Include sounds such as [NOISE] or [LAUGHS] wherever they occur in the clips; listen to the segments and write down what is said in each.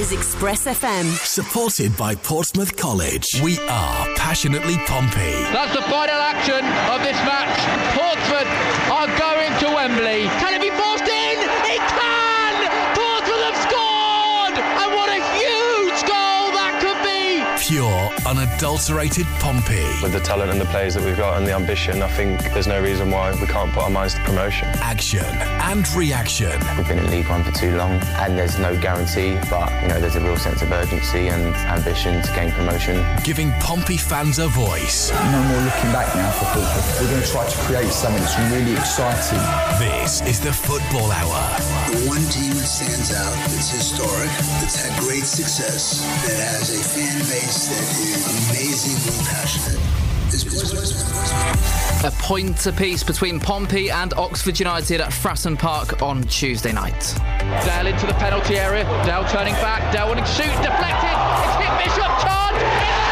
is Express FM. Supported by Portsmouth College. We are passionately Pompey. That's the final action of this match. Portsmouth are going to Wembley. Can it be forced in? It can! Portsmouth have scored! And what a huge goal that could be! Pure, unadulterated Pompey. With the talent and the players that we've got and the ambition, I think there's no reason why we can't put our minds to promotion. Action and reaction. We've been in League One for too long and there's no guarantee, but you know there's a real sense of urgency and ambition to gain promotion. Giving Pompey fans a voice. No more looking back now for football. We're going to try to create something that's really exciting. This is the Football Hour. The one team that stands out, that's historic, that's had great success, that has a fan base that is amazingly passionate. A point apiece between Pompey and Oxford United at Fratton Park on Tuesday night. Dale into the penalty area. Dale turning back. Dale wanting to shoot. Deflected. It's hit Bishop. Chance.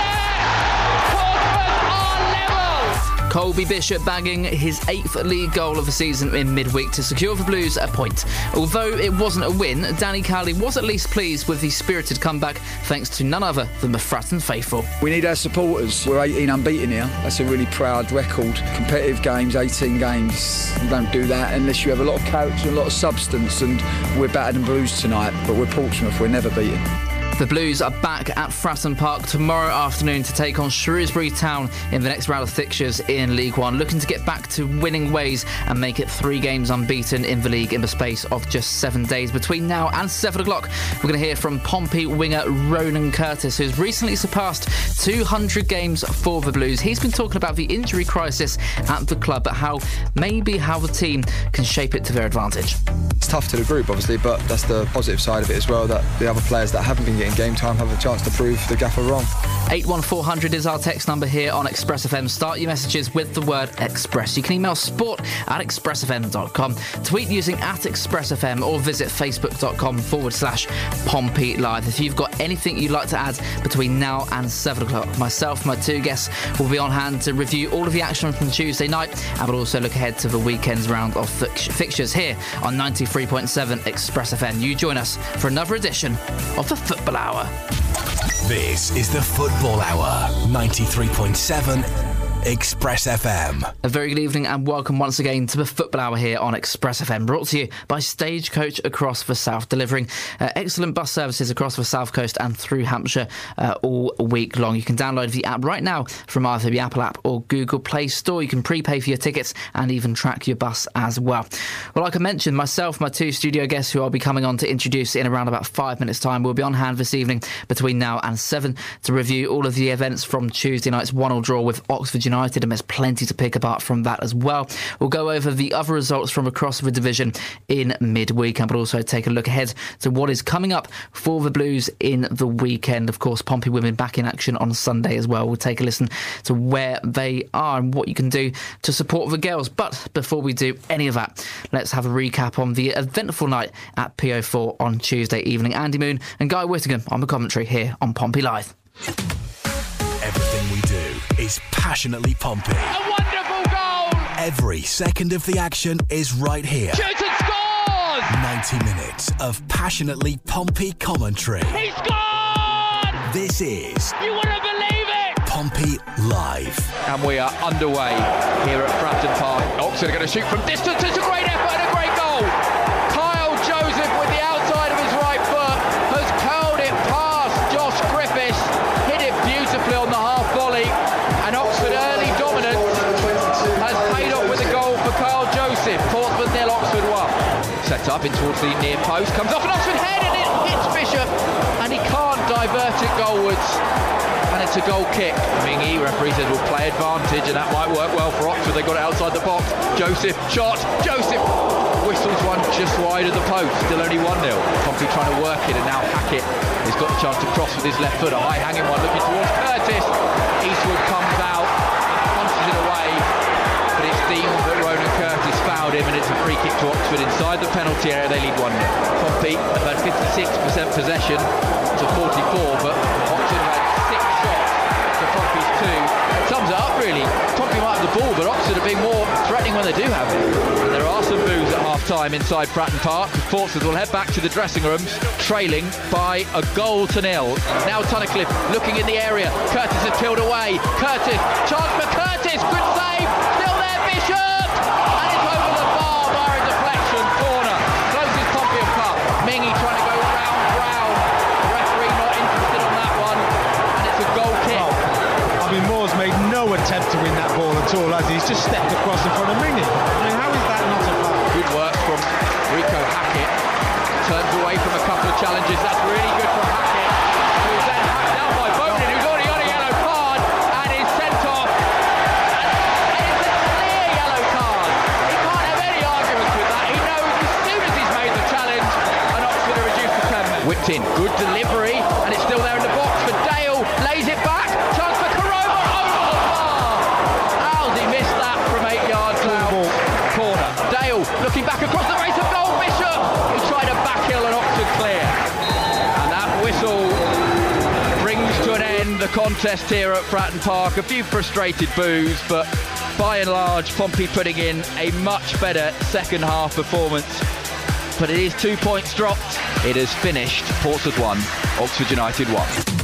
Colby Bishop bagging his eighth league goal of the season in midweek to secure the Blues a point. Although it wasn't a win, Danny Cowley was at least pleased with the spirited comeback thanks to none other than the Fratton faithful. We need our supporters. We're 18 unbeaten here. That's a really proud record. Competitive games, 18 games. You don't do that unless you have a lot of character and a lot of substance. And we're battered and bruised tonight, but we're Portsmouth. We're never beaten. The Blues are back at Fratton Park tomorrow afternoon to take on Shrewsbury Town in the next round of fixtures in League One, looking to get back to winning ways and make it three games unbeaten in the league in the space of just seven days. Between now and seven o'clock, we're going to hear from Pompey winger Ronan Curtis, who's recently surpassed 200 games for the Blues. He's been talking about the injury crisis at the club, but how maybe how the team can shape it to their advantage. It's tough to the group, obviously, but that's the positive side of it as well. That the other players that haven't been getting game time have a chance to prove the gaffer wrong. 81400 is our text number here on Express FM. Start your messages with the word Express. You can email sport at expressfm.com, tweet using at expressfm, or visit facebook.com forward slash Pompey Live. If you've got anything you'd like to add between now and 7 o'clock, myself, my two guests will be on hand to review all of the action from Tuesday night and we'll also look ahead to the weekend's round of fix- fixtures here on 93.7 Express FM. You join us for another edition of the Football Hour. This is the Football Hour. 93.7 Express FM. A very good evening and welcome once again to the Football Hour here on Express FM, brought to you by Stagecoach across the South, delivering uh, excellent bus services across the South Coast and through Hampshire uh, all week long. You can download the app right now from either the Apple app or Google Play Store. You can prepay for your tickets and even track your bus as well. Well, like I mentioned, myself, my two studio guests who I'll be coming on to introduce in around about five minutes' time will be on hand this evening between now and seven to review all of the events from Tuesday night's one-all draw with Oxford United, and there's plenty to pick apart from that as well. We'll go over the other results from across the division in midweek, and we'll also take a look ahead to what is coming up for the Blues in the weekend. Of course, Pompey women back in action on Sunday as well. We'll take a listen to where they are and what you can do to support the girls. But before we do any of that, let's have a recap on the eventful night at PO4 on Tuesday evening. Andy Moon and Guy Whittingham on the commentary here on Pompey Live. Everything is passionately Pompey. A wonderful goal. Every second of the action is right here. Shoots and scores. 90 minutes of passionately Pompey commentary. He scored. This is You wouldn't believe it. Pompey Live. And we are underway here at Fratton Park. Oxford are going to shoot from distance. It's a great effort and a great up in towards the near post. Comes off an Oxford head and it hits Bishop. And he can't divert it goalwards and it's a goal kick. Mingi, referee says, will play advantage, and that might work well for Oxford. They got it outside the box. Joseph, shot. Joseph whistles one just wide of the post. Still only 1 0. Pompey trying to work it, and now Hackett has got the chance to cross with his left foot. A high hanging one looking towards Curtis. Eastwood comes out, punches it away, but it's deemed that Curtis him, and it's a free kick to Oxford inside the penalty area. They lead 1 0. Pompey had 56% possession to 44, but Oxford had six shots to Pompey's two. It up really. Pompey might have the ball, but Oxford have been more threatening when they do have it. And there are some boos at half time inside Fratton Park. Portsmouth will head back to the dressing rooms, trailing by a goal to nil. Now Tunnicliffe looking in the area. Curtis has peeled away. He's just stepped across in front of Mingi. I mean, how is that not a foul? Good work from Reeco Hackett. Turns away from a couple of challenges. That's really good contest here at Fratton Park. A few frustrated boos, but by and large, Pompey putting in a much better second half performance. But it is two points dropped. It has finished. Portsmouth 1, Oxford United 1.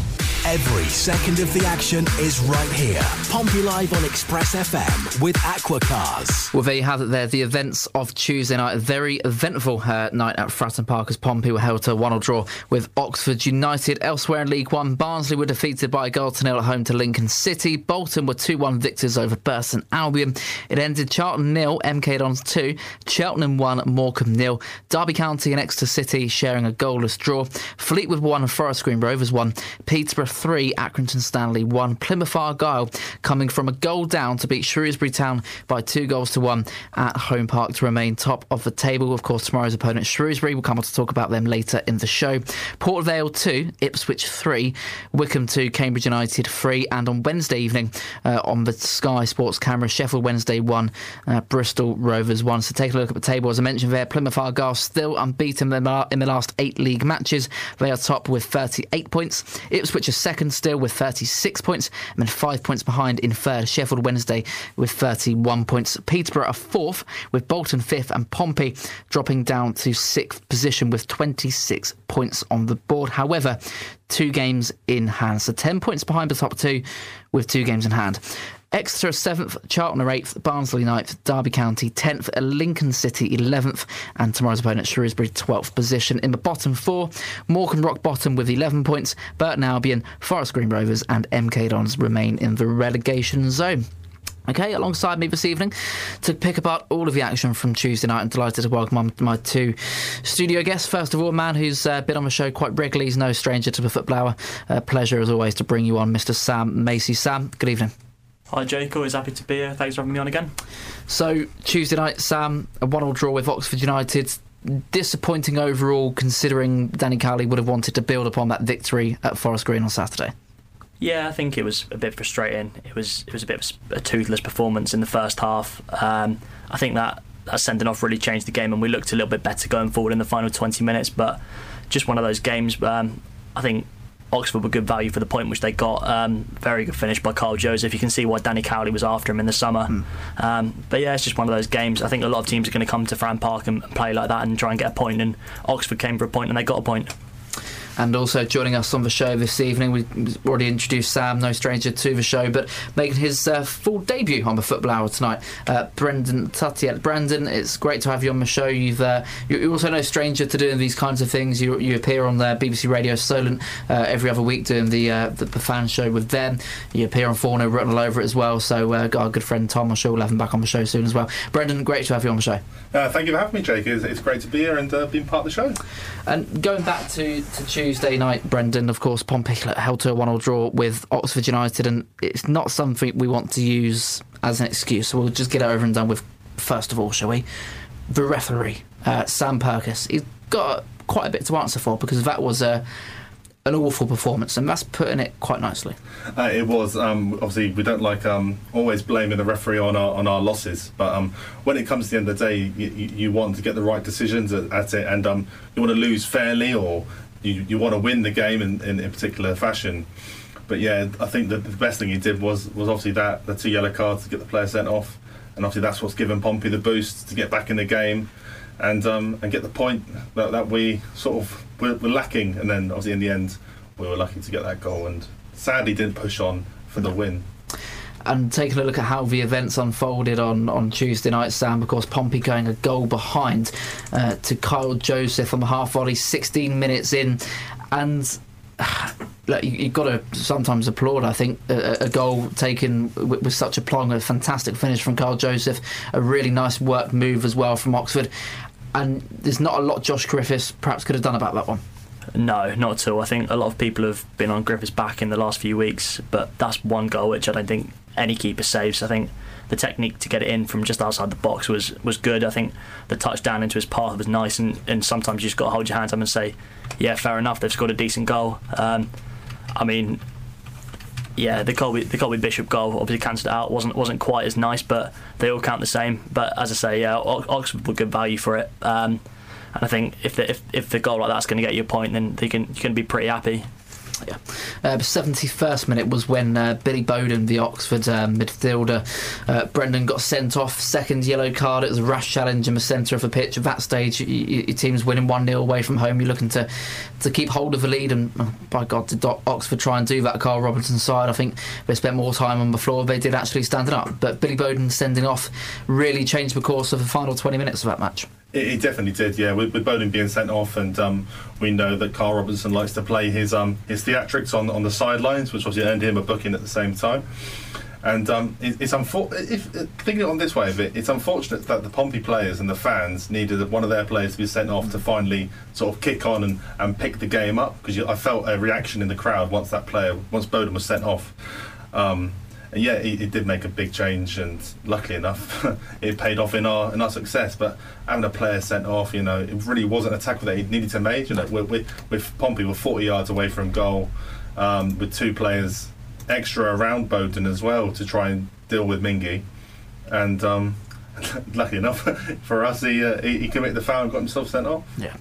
Every second of the action is right here. Pompey Live on Express FM with Aquacars. Well, there you have it there. The events of Tuesday night. A very eventful uh, night at Fratton Park as Pompey were held to a 1 draw with Oxford United. Elsewhere in League One, Barnsley were defeated by a goal to nil at home to Lincoln City. Bolton were 2 1 victors over Burton Albion. It ended Charlton nil, MK Dons 2, Cheltenham 1, Morecambe nil. Derby County and Exeter City sharing a goalless draw. Fleetwood 1 Forest Green Rovers 1. Peterborough 3, Accrington Stanley 1. Plymouth Argyle coming from a goal down to beat Shrewsbury Town by two goals to one at home park to remain top of the table. Of course, tomorrow's opponent Shrewsbury. We'll come on to talk about them later in the show. Port Vale 2, Ipswich 3, Wycombe 2, Cambridge United 3. And on Wednesday evening uh, on the Sky Sports camera, Sheffield Wednesday 1, uh, Bristol Rovers 1. So take a look at the table. As I mentioned there, Plymouth Argyle still unbeaten in the in the last eight league matches. They are top with 38 points. Ipswich are second still with 36 points, and then five points behind in third. Sheffield Wednesday with 31 points. Peterborough are fourth, with Bolton fifth, and Pompey dropping down to sixth position with 26 points on the board. However, two games in hand, so 10 points behind the top two with two games in hand. Exeter 7th, Charlton are 8th, Barnsley 9th, Derby County 10th, Lincoln City 11th, and tomorrow's opponent Shrewsbury 12th position. In the bottom four, Morecambe rock bottom with 11 points, Burton Albion, Forest Green Rovers, and MK Dons remain in the relegation zone. Okay, alongside me this evening to pick apart all of the action from Tuesday night. I'm delighted to welcome my two studio guests. First of all, a man who's uh, been on the show quite regularly. He's no stranger to the football hour. Uh, pleasure, as always, to bring you on, Mr. Sam Macey. Sam, good evening. Hi, Jake. Always happy to be here. Thanks for having me on again. So, Tuesday night, Sam, a one all draw with Oxford United. Disappointing overall, considering Danny Cowley would have wanted to build upon that victory at Forest Green on Saturday. Yeah, I think it was a bit frustrating. It was it was a bit of a toothless performance in the first half. Um, I think that that sending off really changed the game, and we looked a little bit better going forward in the final 20 minutes. But just one of those games. Um, I think Oxford were good value for the point which they got. Um, very good finish by Carl Joseph. You can see why Danny Cowley was after him in the summer. Mm. Um, but yeah, it's just one of those games. I think a lot of teams are going to come to Fratton Park and, and play like that and try and get a point. And Oxford came for a point and they got a point. And also joining us on the show this evening, we've already introduced Sam, no stranger to the show, but making his uh, full debut on the Football Hour tonight, uh, Brendan Tuttiett. Brendan, it's great to have you on the show. You've uh, you're also no stranger to doing these kinds of things. You, you appear on the BBC Radio Solent uh, every other week doing the, uh, the, the fan show with them. You appear on Forno written all over it as well. So uh, got our good friend Tom. I'm sure we'll have him back on the show soon as well. Brendan, great to have you on the show. thank you for having me, Jake. It's, it's great to be here and being part of the show. And going back to, to Tuesday night, Brendan, of course, Pompey held to a one-all draw with Oxford United, and it's not something we want to use as an excuse. So we'll just get it over and done with. First of all, shall we? The referee, uh, Sam Purkiss, he's got quite a bit to answer for because that was a an awful performance, and that's putting it quite nicely. Uh, it was. Um, obviously, we don't like um, always blaming the referee on our on our losses, but um, when it comes to the end of the day, you, you want to get the right decisions at, at it, and um, you want to lose fairly, or you, you want to win the game in, in, in particular fashion. but yeah, I think that the best thing he did was was obviously that the two yellow cards to get the player sent off, and obviously that's what's given Pompey the boost to get back in the game, and um, and get the point that, that we sort of were, were lacking, and then obviously in the end we were lucky to get that goal, and sadly didn't push on for the win and taking a look at how the events unfolded on, on Tuesday night, Sam, of course, Pompey going a goal behind uh, to Kyle Joseph on the half volley, 16 minutes in. And [SIGHS] look, you, have got to sometimes applaud, I think, a, a goal taken with, with, such a plong, a fantastic finish from Kyle Joseph, a really nice work move as well from Oxford. And there's not a lot Josh Griffiths perhaps could have done about that one. No, not at all. I think a lot of people have been on Griffiths back in the last few weeks, but that's one goal which I don't think any keeper saves. I think the technique to get it in from just outside the box was was good. I think the touchdown into his path was nice, and, and sometimes you just got to hold your hands up and say, yeah, fair enough, they've scored a decent goal. Um, I mean, yeah, the Colby the Colby Bishop goal obviously cancelled out. wasn't wasn't quite as nice, but they all count the same. But as I say, yeah, Oxford were good value for it. Um, and I think if the, if if the goal like that's going to get you a point, then they can you can be pretty happy. Yeah. Uh, 71st minute was when uh, Billy Bodin, the Oxford uh, midfielder, uh, Brendan got sent off. Second yellow card. It was a rash challenge in the centre of the pitch. At that stage, your team's winning 1 0 away from home. You're looking to, to keep hold of the lead. And oh, by God, did Oxford try and do that? Karl Robinson's side. I think they spent more time on the floor. They did actually stand it up. But Billy Bodin sending off really changed the course of the final 20 minutes of that match. It, it definitely did, yeah. With, with Bodin being sent off, and um, we know that Karl Robinson likes to play his um, his theatrics on on the sidelines, which obviously earned him a booking at the same time. And um, it, it's unfortunate. If thinking on this way of it, it's unfortunate that the Pompey players and the fans needed one of their players to be sent off to finally sort of kick on and, and pick the game up because I felt a reaction in the crowd once that player, once Bodin was sent off. Um, and yeah, it, it, did make a big change, and luckily enough, [LAUGHS] it paid off in our in our success. But having a player sent off, you know, it really wasn't a tackle that he needed to make. You know, with, with Pompey, we're 40 yards away from goal, um, with two players extra around Bodin as well to try and deal with Mingi, and um, [LAUGHS] lucky enough [LAUGHS] for us, he, uh, he, he committed the foul and got himself sent off. Yeah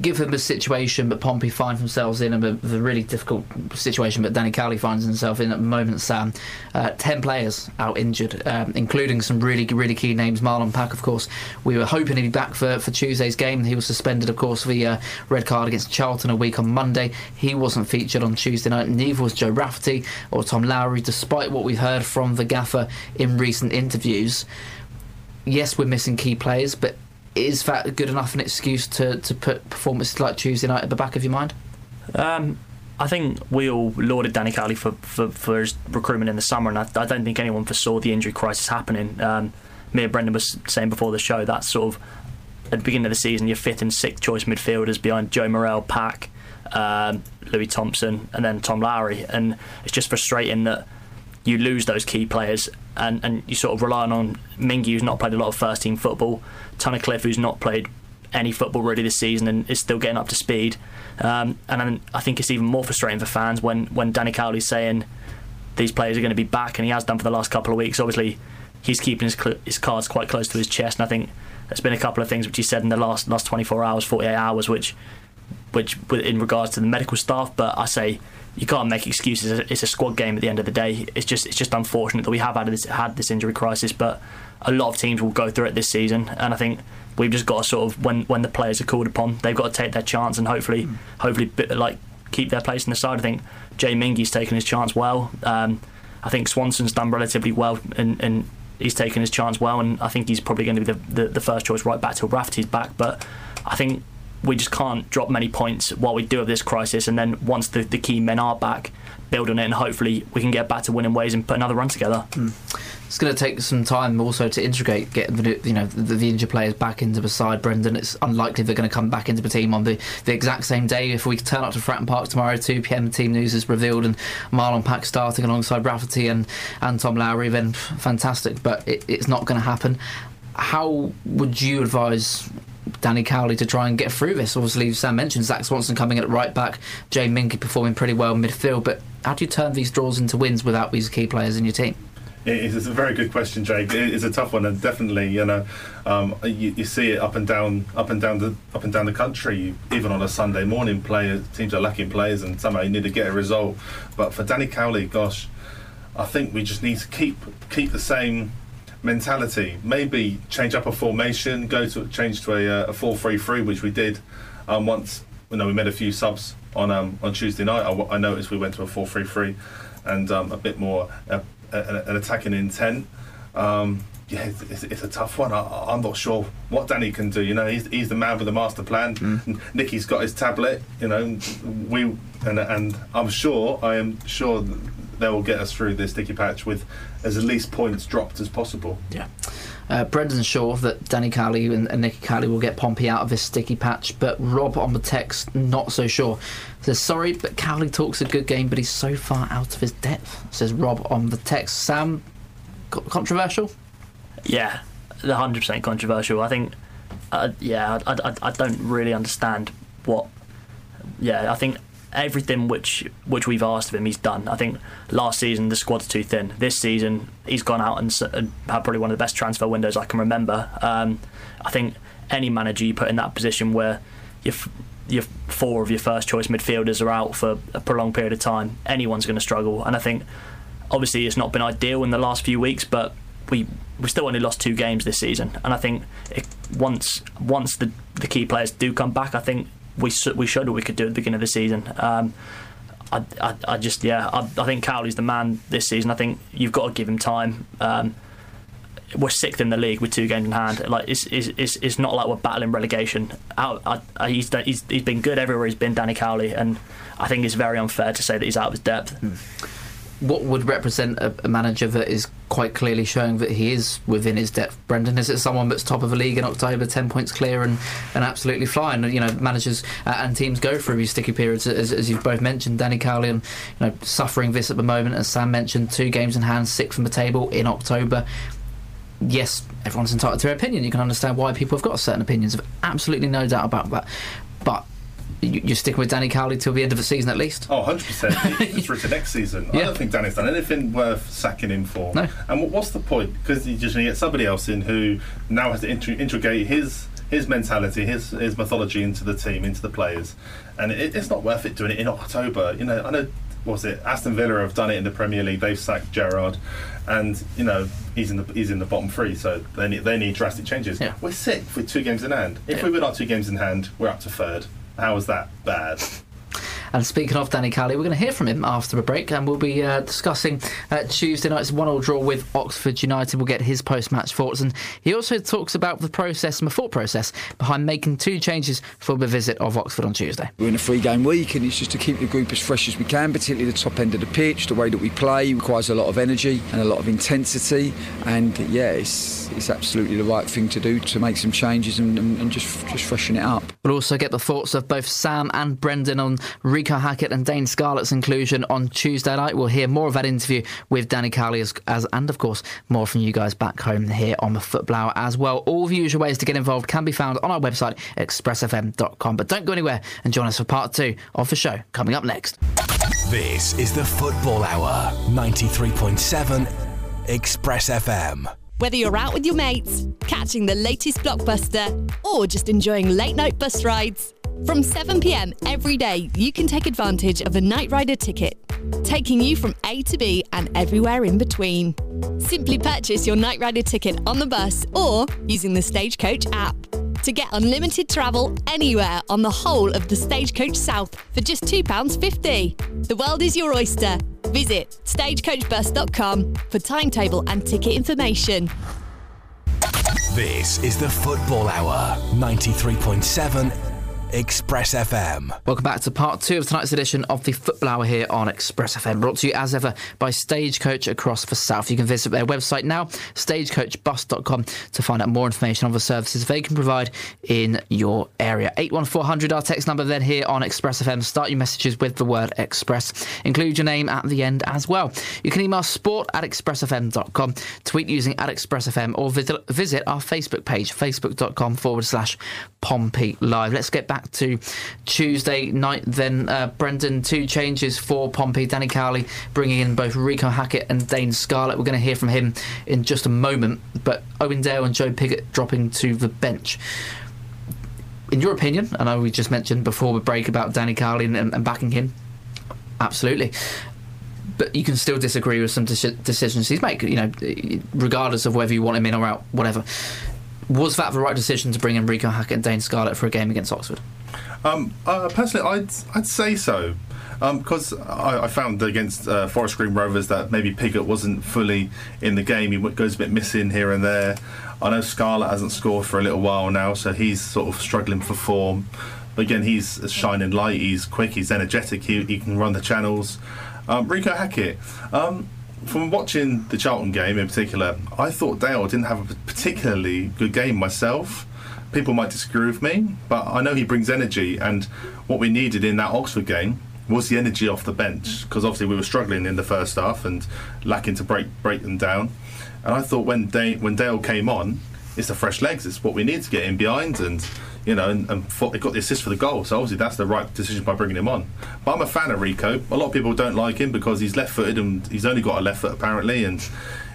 given the situation that Pompey find themselves in, a, really difficult situation, but Danny Cowley finds himself in at the moment, Sam, uh, 10 players out injured, um, including some really, really key names. Marlon Pack, of course, we were hoping he'd be back for, for Tuesday's game. He was suspended, of course, for the uh, red card against Charlton a week on Monday. He wasn't featured on Tuesday night, neither was Joe Rafferty or Tom Lowery, despite what we've heard from the gaffer in recent interviews. Yes, we're missing key players, but is that good enough an excuse to, to put performances like Tuesday night at the back of your mind? Um, I think we all lauded Danny Cowley for, for, for, his recruitment in the summer, and I, I, don't think anyone foresaw the injury crisis happening. Um, me and Brendan was saying before the show that sort of at the beginning of the season, your fifth and sixth choice midfielders behind Joe Morrell, Pack, um, Louis Thompson, and then Tom Lowery, and it's just frustrating that you lose those key players and, and you sort of relying on Mingi, who's not played a lot of first team football, Tunnicliffe, who's not played any football really this season and is still getting up to speed. Um, and then I think it's even more frustrating for fans when, when Danny Cowley's saying these players are going to be back, and he has done for the last couple of weeks. Obviously, he's keeping his, his cards quite close to his chest, and I think there's been a couple of things which he said in the last last 24 hours, 48 hours, which which in regards to the medical staff. But I say you can't make excuses. It's a squad game at the end of the day. It's just it's just unfortunate that we have had this had this injury crisis, but a lot of teams will go through it this season, and I think we've just got to sort of when when the players are called upon, they've got to take their chance and hopefully mm. hopefully like keep their place in the side. I think Jay Mingi's taken his chance well. Um, I think Swanson's done relatively well and, and he's taken his chance well, and I think he's probably going to be the, the, the first choice right back till Rafferty's back. But I think we just can't drop many points while we do have this crisis. And then once the, the key men are back, build on it, and hopefully we can get back to winning ways and put another run together. Mm. It's going to take some time also to integrate, get the you know the, the, injured players back into the side. Brendan, it's unlikely they're going to come back into the team on the, the exact same day. If we turn up to Fratton Park tomorrow, 2 p.m. Team news is revealed, and Marlon Pack starting alongside Rafferty and, and Tom Lowery, then fantastic. But it, it's not going to happen. How would you advise Danny Cowley to try and get through this. Obviously, Sam mentioned Zak Swanson coming at right back, Jay Mingi performing pretty well in midfield, but how do you turn these draws into wins without these key players in your team? It is a very good question, Jake. It is a tough one, and definitely, you know, um, you, you, see it up and down, up and down the up and down the country. Even on a Sunday morning, players teams are lacking players, and somehow you need to get a result. But for Danny Cowley, gosh, I think we just need to keep keep the same mentality. Maybe change up a formation, go to change to a, uh, a four-three-three, which we did um, once. You know, we made a few subs on um, on Tuesday night. I, I, noticed we went to a four-three-three, and um, a bit more. Uh, an attacking intent. Um, yeah, it's, it's, a tough one. I, am not sure what Danny can do. You know, he's, he's the man with the master plan. Mm. Nicky's got his tablet. You know, we and and I'm sure I am sure they will get us through this sticky patch with as least points dropped as possible. Yeah. Uh, Brendan's sure that Danny Cowley and, and Nicky Cowley will get Pompey out of this sticky patch, but Rob on the text, not so sure. Says, sorry, but Cowley talks a good game, but he's so far out of his depth, says Rob on the text. Sam, co- controversial? Yeah, 100% controversial. I think, uh, yeah, I, I, I don't really understand what. Yeah, I think everything which which we've asked of him, he's done. I think last season the squad's too thin. This season he's gone out and, and had probably one of the best transfer windows I can remember. Um, I think any manager you put in that position where your your four of your first choice midfielders are out for a prolonged period of time, anyone's going to struggle. And I think obviously it's not been ideal in the last few weeks, but we we still only lost two games this season, and I think it, once once the the key players do come back, I think we we showed what we could do at the beginning of the season. Um, I, I, I, just yeah, I, I, think Cowley's the man this season. I think you've got to give him time. Um, we're sixth in the league with two games in hand. Like it's it's, it's, it's not like we're battling relegation. Out, I, he's, he's he's been good everywhere he's been, Danny Cowley, and I think it's very unfair to say that he's out of his depth. Hmm what would represent a, a, manager that is quite clearly showing that he is within his depth? Brendan, is it someone that's top of a league in October, ten points clear, and, and absolutely flying? You know, managers uh, and teams go through these sticky periods, as, as, you've both mentioned. Danny Cowley, you know, suffering this at the moment, as Sam mentioned, two games in hand, sixth from the table in October. Yes, everyone's entitled to their opinion. You can understand why people have got certain opinions. Have Absolutely no doubt about that. But you're sticking with Danny Cowley till the end of the season at least? Oh, 100%. [LAUGHS] It's for the next season. Yeah. I don't think Danny's done anything worth sacking him for. No. And what's the point? Because you just get somebody else in who now has to integrate his his mentality, his his mythology into the team, into the players, and it, it's not worth it doing it in October. You know, I know was it Aston Villa have done it in the Premier League. They've sacked Gerrard, and you know he's in the he's in the bottom three, so they need they need drastic changes. Yeah. We're sick with two games in hand. If yeah. we win our two games in hand, we're up to third. How was that bad? And speaking of Danny Cowley, we're going to hear from him after a break, and we'll be uh, discussing uh, Tuesday night's one-all draw with Oxford United. We'll get his post-match thoughts, and he also talks about the process and the thought process behind making two changes for the visit of Oxford on Tuesday. We're in a three-game week, and it's just to keep the group as fresh as we can, particularly the top end of the pitch. The way that we play requires a lot of energy and a lot of intensity, and yeah, it's it's absolutely the right thing to do to make some changes and, and, and just just freshen it up. We'll also get the thoughts of both Sam and Brendan on Reeco Hackett and Dane Scarlett's inclusion on Tuesday night. We'll hear more of that interview with Danny Cowley as, as, and, of course, more from you guys back home here on the Football Hour as well. All the usual ways to get involved can be found on our website, expressfm.com. But don't go anywhere and join us for part two of the show coming up next. This is the Football Hour, 93.7 Express FM. Whether you're out with your mates, catching the latest blockbuster, or just enjoying late night bus rides, from 7pm every day, you can take advantage of a Night Rider ticket, taking you from A to B and everywhere in between. Simply purchase your Night Rider ticket on the bus or using the Stagecoach app to get unlimited travel anywhere on the whole of the Stagecoach South for just £2.50. The world is your oyster. Visit stagecoachbus.com for timetable and ticket information. This is the Football Hour, 93.7 Express FM. Welcome back to part two of tonight's edition of the Football Hour here on Express FM. Brought to you as ever by Stagecoach across the South. You can visit their website now, stagecoachbus.com, to find out more information on the services they can provide in your area. 81400, our text number then here on Express FM. Start your messages with the word Express. Include your name at the end as well. You can email sport at expressfm.com, tweet using at expressfm, or visit, our Facebook page, facebook.com forward slash Pompey Live. Let's get back back to Tuesday night. Then uh, Brendan, two changes for Pompey. Danny Cowley bringing in both Reeco Hackett and Dane Scarlett. We're going to hear from him in just a moment. But Owen Dale and Joe Pigott dropping to the bench. In your opinion, I know we just mentioned before the break about Danny Cowley and, and backing him. Absolutely but you can still disagree with some de- decisions he's made. You know, regardless of whether you want him in or out, whatever. Was that the right decision to bring in Reeco Hackett and Dane Scarlett for a game against Oxford? Um, uh, personally, I'd I'd say so. Because um, I, I, found against uh, Forest Green Rovers that maybe Pigott wasn't fully in the game. He goes a bit missing here and there. I know Scarlett hasn't scored for a little while now, so he's sort of struggling for form. But again, he's a shining light. He's quick. He's energetic. He, he can run the channels. Um, Rico Hackett. Um, from watching the Charlton game in particular, I thought Dale didn't have a particularly good game myself. People might disagree with me, but I know he brings energy, and what we needed in that Oxford game was the energy off the bench because obviously we were struggling in the first half and lacking to break break them down. And I thought when Dale, when Dale came on, it's the fresh legs. It's what we need to get in behind and you know, and, and they got the assist for the goal. So obviously that's the right decision by bringing him on. But I'm a fan of Reeco. A lot of people don't like him because he's left-footed and he's only got a left foot apparently, and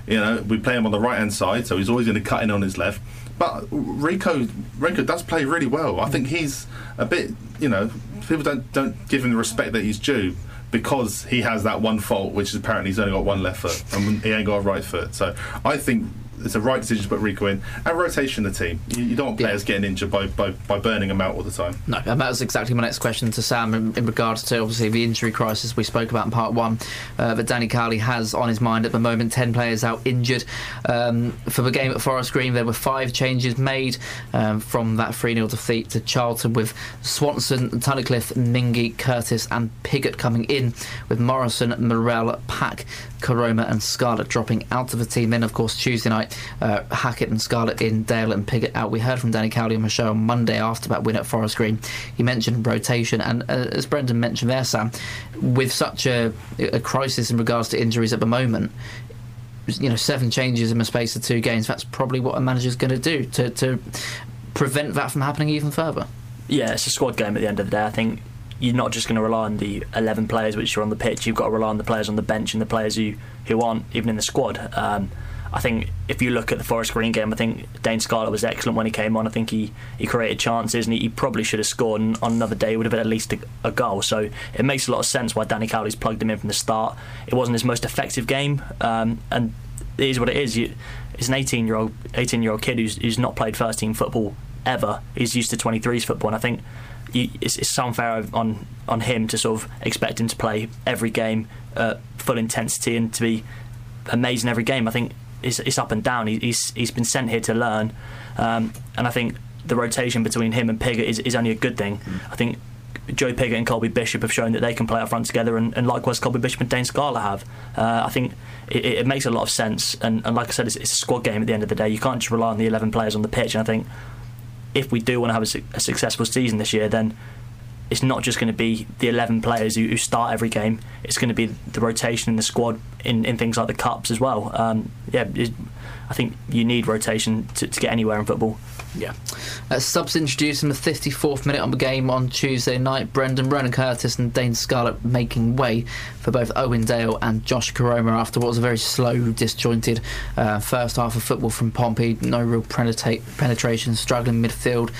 you know we play him on the right-hand side, so he's always going to cut in on his left. But Reeco, Reeco does play really well. I think he's a bit, you know, people don't don't give him the respect that he's due because he has that one fault, which is apparently he's only got one left foot and he ain't got a right foot. So I think it's a right decision to put Reeco in and rotation the team. You, you don't want players yeah. getting injured by, by, by burning them out all the time. No, and that was exactly my next question to Sam in, in regards to obviously the injury crisis we spoke about in part one uh, that Danny Cowley has on his mind at the moment. Ten players out injured um, for the game at Forest Green. There were five changes made um, from that 3 0 defeat to Charlton with Swanson, Tunnicliffe, Mingi, Curtis, and Pigott coming in with Morrison, Morrell, Pack, Koroma, and Scarlett dropping out of the team. Then, of course, Tuesday night uh, Hackett and Scarlett in, Dale and Pigott out. We heard from Danny Cowley on the show on Monday after that win at Forest Green. He mentioned rotation, and uh, as Brendan mentioned there, Sam, with such a, a crisis in regards to injuries at the moment, you know, seven changes in the space of two games. That's probably what a manager's going to do to to prevent that from happening even further. Yeah, it's a squad game at the end of the day. I think you're not just going to rely on the 11 players which are on the pitch. You've got to rely on the players on the bench and the players who, who aren't even in the squad. Um, I think if you look at the Forest Green game, I think Dane Scarlett was excellent when he came on. I think he, he created chances and he, he probably should have scored. And on another day, would have been at least a, a, goal. So it makes a lot of sense why Danny Cowley's plugged him in from the start. It wasn't his most effective game, um, and it is what it is. You, it's an 18 year old 18 year old kid who's, who's not played first team football ever. He's used to 23s football, and I think you, it's, it's unfair on on him to sort of expect him to play every game at full intensity and to be amazing every game. I think it's, it's up and down. He, he's he's been sent here to learn, um, and I think the rotation between him and Pigott is, is only a good thing. Mm. I think Joe Pigott and Colby Bishop have shown that they can play up front together, and, and likewise Colby Bishop and Dane Scarlett have. Uh, I think it, it, makes a lot of sense, and, and like I said, it's, it's, a squad game at the end of the day. You can't just rely on the 11 players on the pitch, and I think if we do want to have a, a successful season this year, then it's not just going to be the 11 players who, who, start every game. It's going to be the rotation in the squad in, in things like the cups as well. Um, yeah, I think you need rotation to, to get anywhere in football. Yeah. Uh, subs introduced in the 54th minute of the game on Tuesday night. Brendan, Ronan Curtis, and Dane Scarlett making way for both Owen Dale and Josh Koroma after what was a very slow, disjointed uh, first half of football from Pompey. No real penetration, struggling midfield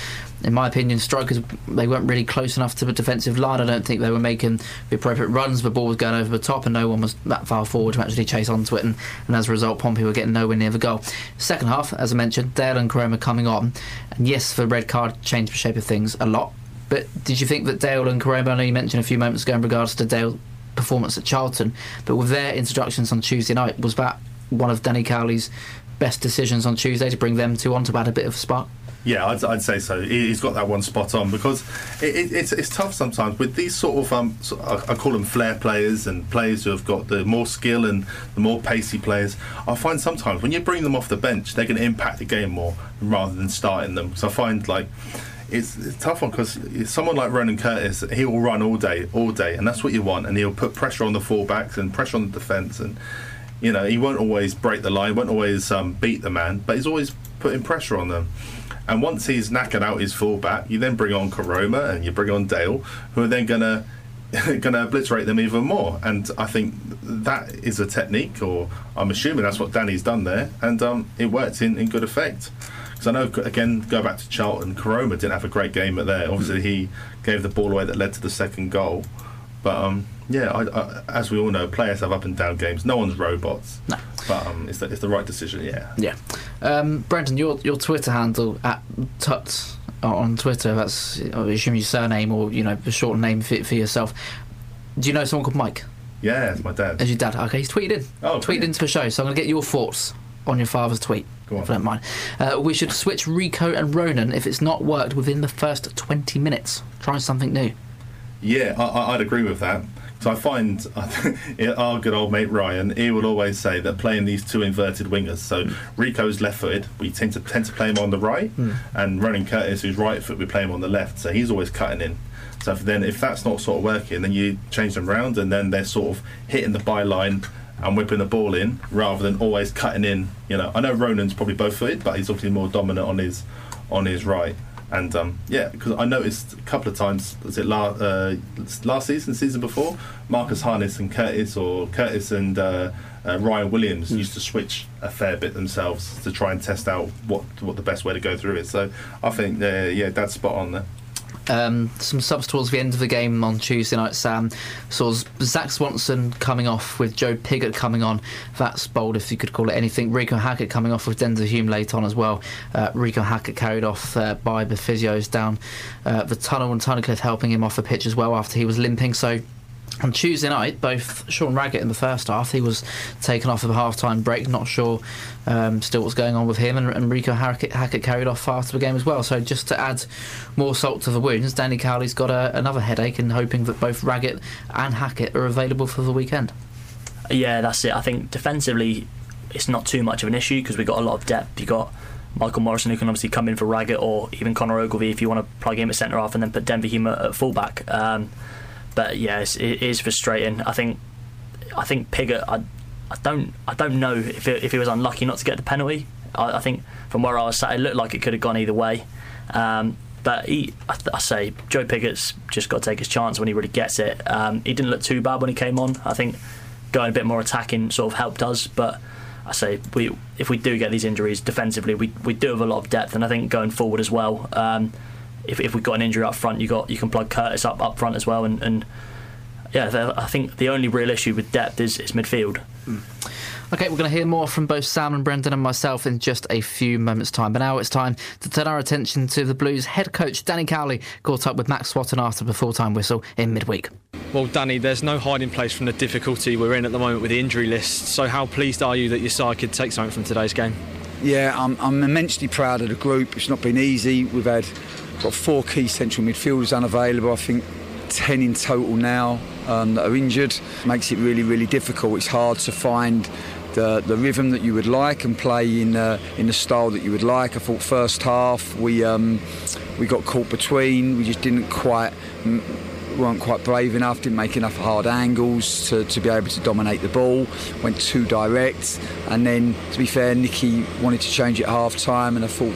in my opinion, strikers they weren't really close enough to the defensive line. I don't think they were making the appropriate runs. The ball was going over the top, and no one was that far forward to actually chase onto it. And, and as a result, Pompey were getting nowhere near the goal. Second half, as I mentioned, Dale and Koroma coming on, and yes, the red card changed the shape of things a lot. But did you think that Dale and Koroma? I know you mentioned a few moments ago in regards to Dale's performance at Charlton, but with their introductions on Tuesday night, was that one of Danny Cowley's best decisions on Tuesday to bring them two on to add a bit of spark? Yeah, I'd, I'd, say so. He's got that one spot on because it, it, it's, it's tough sometimes with these sort of um, I call them flair players and players who have got the more skill and the more pacey players. I find sometimes when you bring them off the bench, they're going to impact the game more rather than starting them. So I find like it's, it's tough one because someone like Ronan Curtis, he will run all day, all day, and that's what you want. And he'll put pressure on the fullbacks and pressure on the defence and you know, he won't always break the line, won't always um, beat the man, but he's always putting pressure on them. And once he's knackered out his fullback, you then bring on Koroma and you bring on Dale, who are then going [LAUGHS] to going to obliterate them even more. And I think that is a technique, or I'm assuming that's what Danny's done there, and um, it worked in, in good effect. Because I know, again, go back to Charlton, Koroma didn't have a great game at there. Obviously, he gave the ball away that led to the second goal. But um, yeah, I, I, as we all know, players have up and down games. No one's robots. No. But um, it's, the, it's the right decision, yeah. Yeah. Um, Brendan, your your Twitter handle at Tut on Twitter. That's I assume your surname or you know the short name for, for yourself. Do you know someone called Mike? Yeah, it's my dad. As your dad? Okay, he's tweeted in. Oh, tweeted into the show. So I'm going to get your thoughts on your father's tweet. Go on. If you don't mind. Uh, we should switch Reeco and Ronan if it's not worked within the first 20 minutes. Try something new. Yeah, I, I'd agree with that. So I find [LAUGHS] our good old mate Ryan, he will always say that playing these two inverted wingers. So hmm. Reeco's left-footed, we tend to tend to play him on the right, hmm. and Ronan Curtis, who's right-foot, we play him on the left. So he's always cutting in. So if then if that's not sort of working, then you change them round, and then they're sort of hitting the byline and whipping the ball in rather than always cutting in. You know, I know Ronan's probably both footed, but he's obviously more dominant on his on his right. And um, yeah, because I noticed a couple of times, was it last, uh, last season, season before, Marcus Harness and Curtis, or Curtis and uh, uh, Ryan Williams used to switch a fair bit themselves to try and test out what what the best way to go through it. So I think, uh, yeah, Dad's spot on there. Um, some subs towards the end of the game on Tuesday night, Sam. Saw Zak Swanson coming off with Joe Pigott coming on. That's bold, if you could call it anything. Reeco Hackett coming off with Denver Hume late on as well. Uh, Reeco Hackett carried off uh, by the physios down uh, the tunnel, and Tunnicliffe helping him off the pitch as well after he was limping. So on Tuesday night, both Sean Raggett in the first half, he was taken off of the half-time break. Not sure um, still what's going on with him, and, and Reeco Hackett, carried off after the game as well. So just to add more salt to the wounds, Danny Cowley's got a, another headache, and hoping that both Raggett and Hackett are available for the weekend. Yeah, that's it. I think defensively, it's not too much of an issue because we've got a lot of depth. You've got Michael Morrison who can obviously come in for Raggett, or even Connor Ogilvie if you want to plug him at centre half and then put Denver Hume at, at fullback. Um, but yeah, it's, it is frustrating. I think, I think Pigott. I, I don't, I don't know if it, if he was unlucky not to get the penalty. I, I think from where I was sat, it looked like it could have gone either way. Um, but he, I, I, say, Joe Pigott's just got to take his chance when he really gets it. Um, he didn't look too bad when he came on. I think going a bit more attacking sort of helped us. But I say, we if we do get these injuries defensively, we we do have a lot of depth, and I think going forward as well. Um, if, if we've got an injury up front, you got you can plug Curtis up up front as well, and, and yeah, I think the only real issue with depth is, is midfield. Mm. Okay, we're going to hear more from both Sam and Brendan and myself in just a few moments' time. But now it's time to turn our attention to the Blues head coach Danny Cowley caught up with Max Swatton after the full-time whistle in midweek. Well, Danny, there's no hiding place from the difficulty we're in at the moment with the injury list. So, how pleased are you that your side could take something from today's game? Yeah, I'm, I'm immensely proud of the group. It's not been easy. We've had got four key central midfielders unavailable. I think 10 in total now um, that are injured. Makes it really, really difficult. It's hard to find the, the rhythm that you would like and play in uh, in the style that you would like. I thought first half we um, we got caught between. We just didn't quite weren't quite brave enough. Didn't make enough hard angles to, to be able to dominate the ball. Went too direct. And then to be fair, Nicky wanted to change it half time, and I thought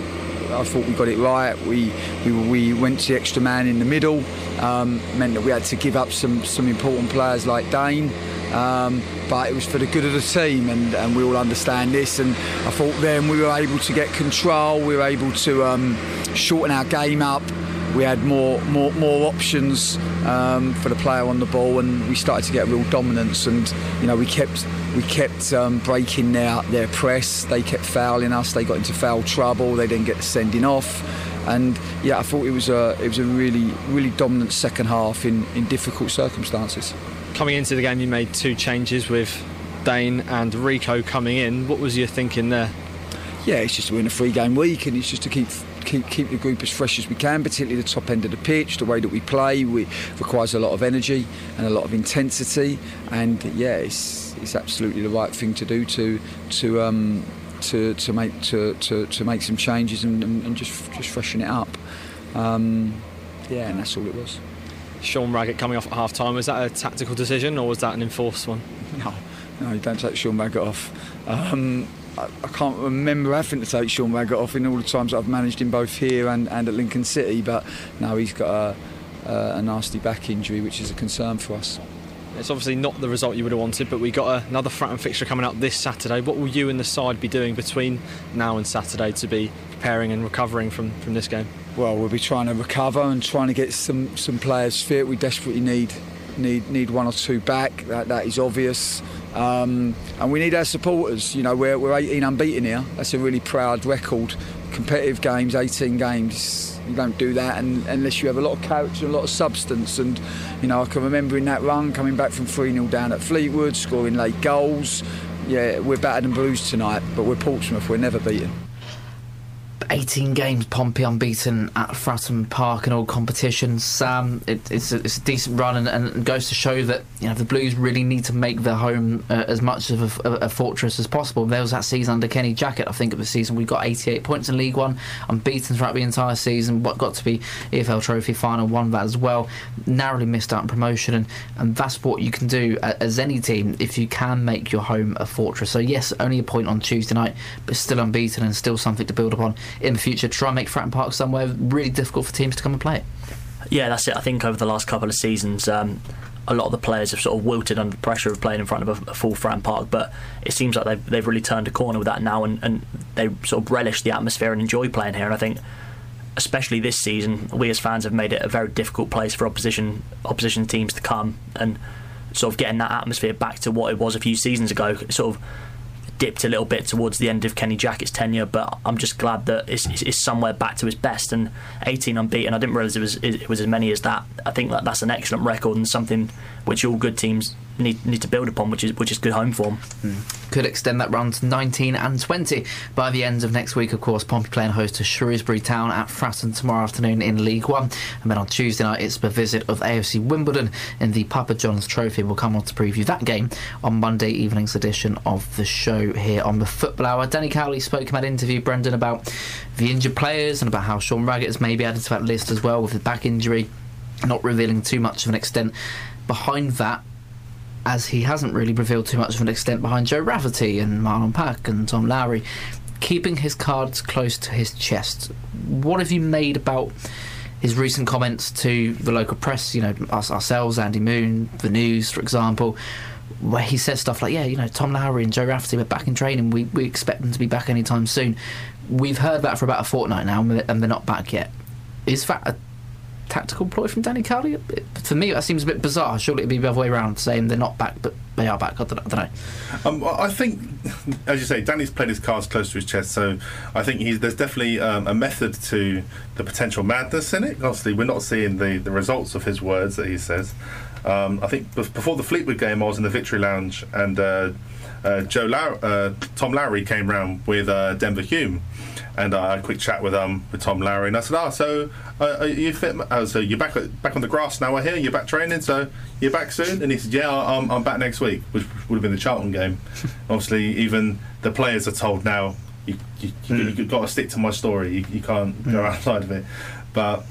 I thought we got it right. We we, we went to the extra man in the middle. Um, meant that we had to give up some some important players like Dane. Um, but it was for the good of the team, and, and, we all understand this. And I thought then we were able to get control. We were able to um, shorten our game up. We had more more more options um, for the player on the ball, and we started to get real dominance. And you know we kept we kept um, breaking their their press. They kept fouling us. They got into foul trouble. They didn't get sending off. And yeah, I thought it was a it was a really really dominant second half in, in difficult circumstances. Coming into the game, you made two changes with Dane and Reeco coming in. What was your thinking there? Yeah, it's just we're in a free game week, and it's just to keep keep keep the group as fresh as we can, particularly the top end of the pitch. The way that we play we, requires a lot of energy and a lot of intensity, and yeah, it's it's absolutely the right thing to do to to um, to, to make to, to, to make some changes and, and, and just just freshen it up. Um, yeah, and that's all it was. Sean Raggett coming off at half time, was that a tactical decision or was that an enforced one? No, no, you don't take Sean Raggett off. Um, I, I can't remember having to take Sean Raggett off in all the times I've managed him both here and, and at Lincoln City. But now he's got a, a, a nasty back injury, which is a concern for us. It's obviously not the result you would have wanted, but we got another Fratton fixture coming up this Saturday. What will you and the side be doing between now and Saturday to be preparing and recovering from, from this game? Well, we'll be trying to recover and trying to get some, some players fit. We desperately need need need one or two back. That that is obvious. Um, and we need our supporters. You know, we're, we're 18 unbeaten here. That's a really proud record. Competitive games, 18 games. You don't do that and, unless you have a lot of character and a lot of substance. And you know, I can remember in that run coming back from 3 0 down at Fleetwood, scoring late goals. Yeah, we're battered and bruised tonight, but we're Portsmouth. We're never beaten. 18 games, Pompey unbeaten at Fratton Park in all competitions. Sam, it, it's, a, it's, a, decent run and, and, goes to show that you know the Blues really need to make their home uh, as much of a, a, fortress as possible. There was that season under Kenny Jackett, I think, of the season we got 88 points in League One, unbeaten throughout the entire season. What got to be EFL Trophy final, won that as well. Narrowly missed out on promotion, and, and that's what you can do as any team if you can make your home a fortress. So yes, only a point on Tuesday night, but still unbeaten and still something to build upon in the future. Try and make Fratton Park somewhere really difficult for teams to come and play. Yeah, that's it. I think over the last couple of seasons, um, a lot of the players have sort of wilted under the pressure of playing in front of a, a full Fratton Park, but it seems like they've, they've really turned a corner with that now and, and they sort of relish the atmosphere and enjoy playing here. And I think especially this season, we as fans have made it a very difficult place for opposition opposition teams to come and sort of getting that atmosphere back to what it was a few seasons ago. Sort of dipped a little bit towards the end of Kenny Jackett's tenure, but I'm just glad that it's, it's, somewhere back to his best. And 18 unbeaten, I didn't realise it was it was as many as that. I think that that's an excellent record and something which all good teams need need to build upon, which is which is good home form. Mm. Could extend that run to 19 and 20 by the end of next week. Of course, Pompey playing host to Shrewsbury Town at Fratton tomorrow afternoon in League One, and then on Tuesday night it's the visit of AFC Wimbledon in the Papa John's Trophy. We'll come on to preview that game on Monday evening's edition of the show here on the Football Hour. Danny Cowley spoke in that interview, Brendan, about the injured players and about how Sean Raggett has maybe added to that list as well with his back injury, not revealing too much of an extent behind that as he hasn't really revealed too much of an extent behind Joe Rafferty and Marlon Pack and Tom Lowery, keeping his cards close to his chest. What have you made about his recent comments to the local press, you know, us, ourselves, Andy Moon, the news, for example, where he says stuff like, yeah, you know, Tom Lowery and Joe Rafferty were back in training. We, we expect them to be back anytime soon. We've heard that for about a fortnight now, and they're not back yet. Is that a tactical ploy from Danny Cowley? For me, that seems a bit bizarre. Surely it'd be the other way around, saying they're not back, but they are back. I don't, I don't know. Um, I think, as you say, Danny's played his cards close to his chest, so I think there's definitely um, a method to the potential madness in it. Obviously, we're not seeing the, the results of his words that he says. Um, I think before the Fleetwood game, I was in the Victory Lounge and. Uh, uh, Joe Low- uh, Tom Lowery came round with uh, Denver Hume, and I had a quick chat with um with Tom Lowery, and I said, "Ah, so uh, you fit? Oh, so you're back back on the grass now? I hear you're back training. So you're back soon?" And he said, "Yeah, I'm, I'm back next week," which would have been the Charlton game. [LAUGHS] Obviously, even the players are told now you you, you, have got to stick to my story. You, you can't mm. go outside of it, but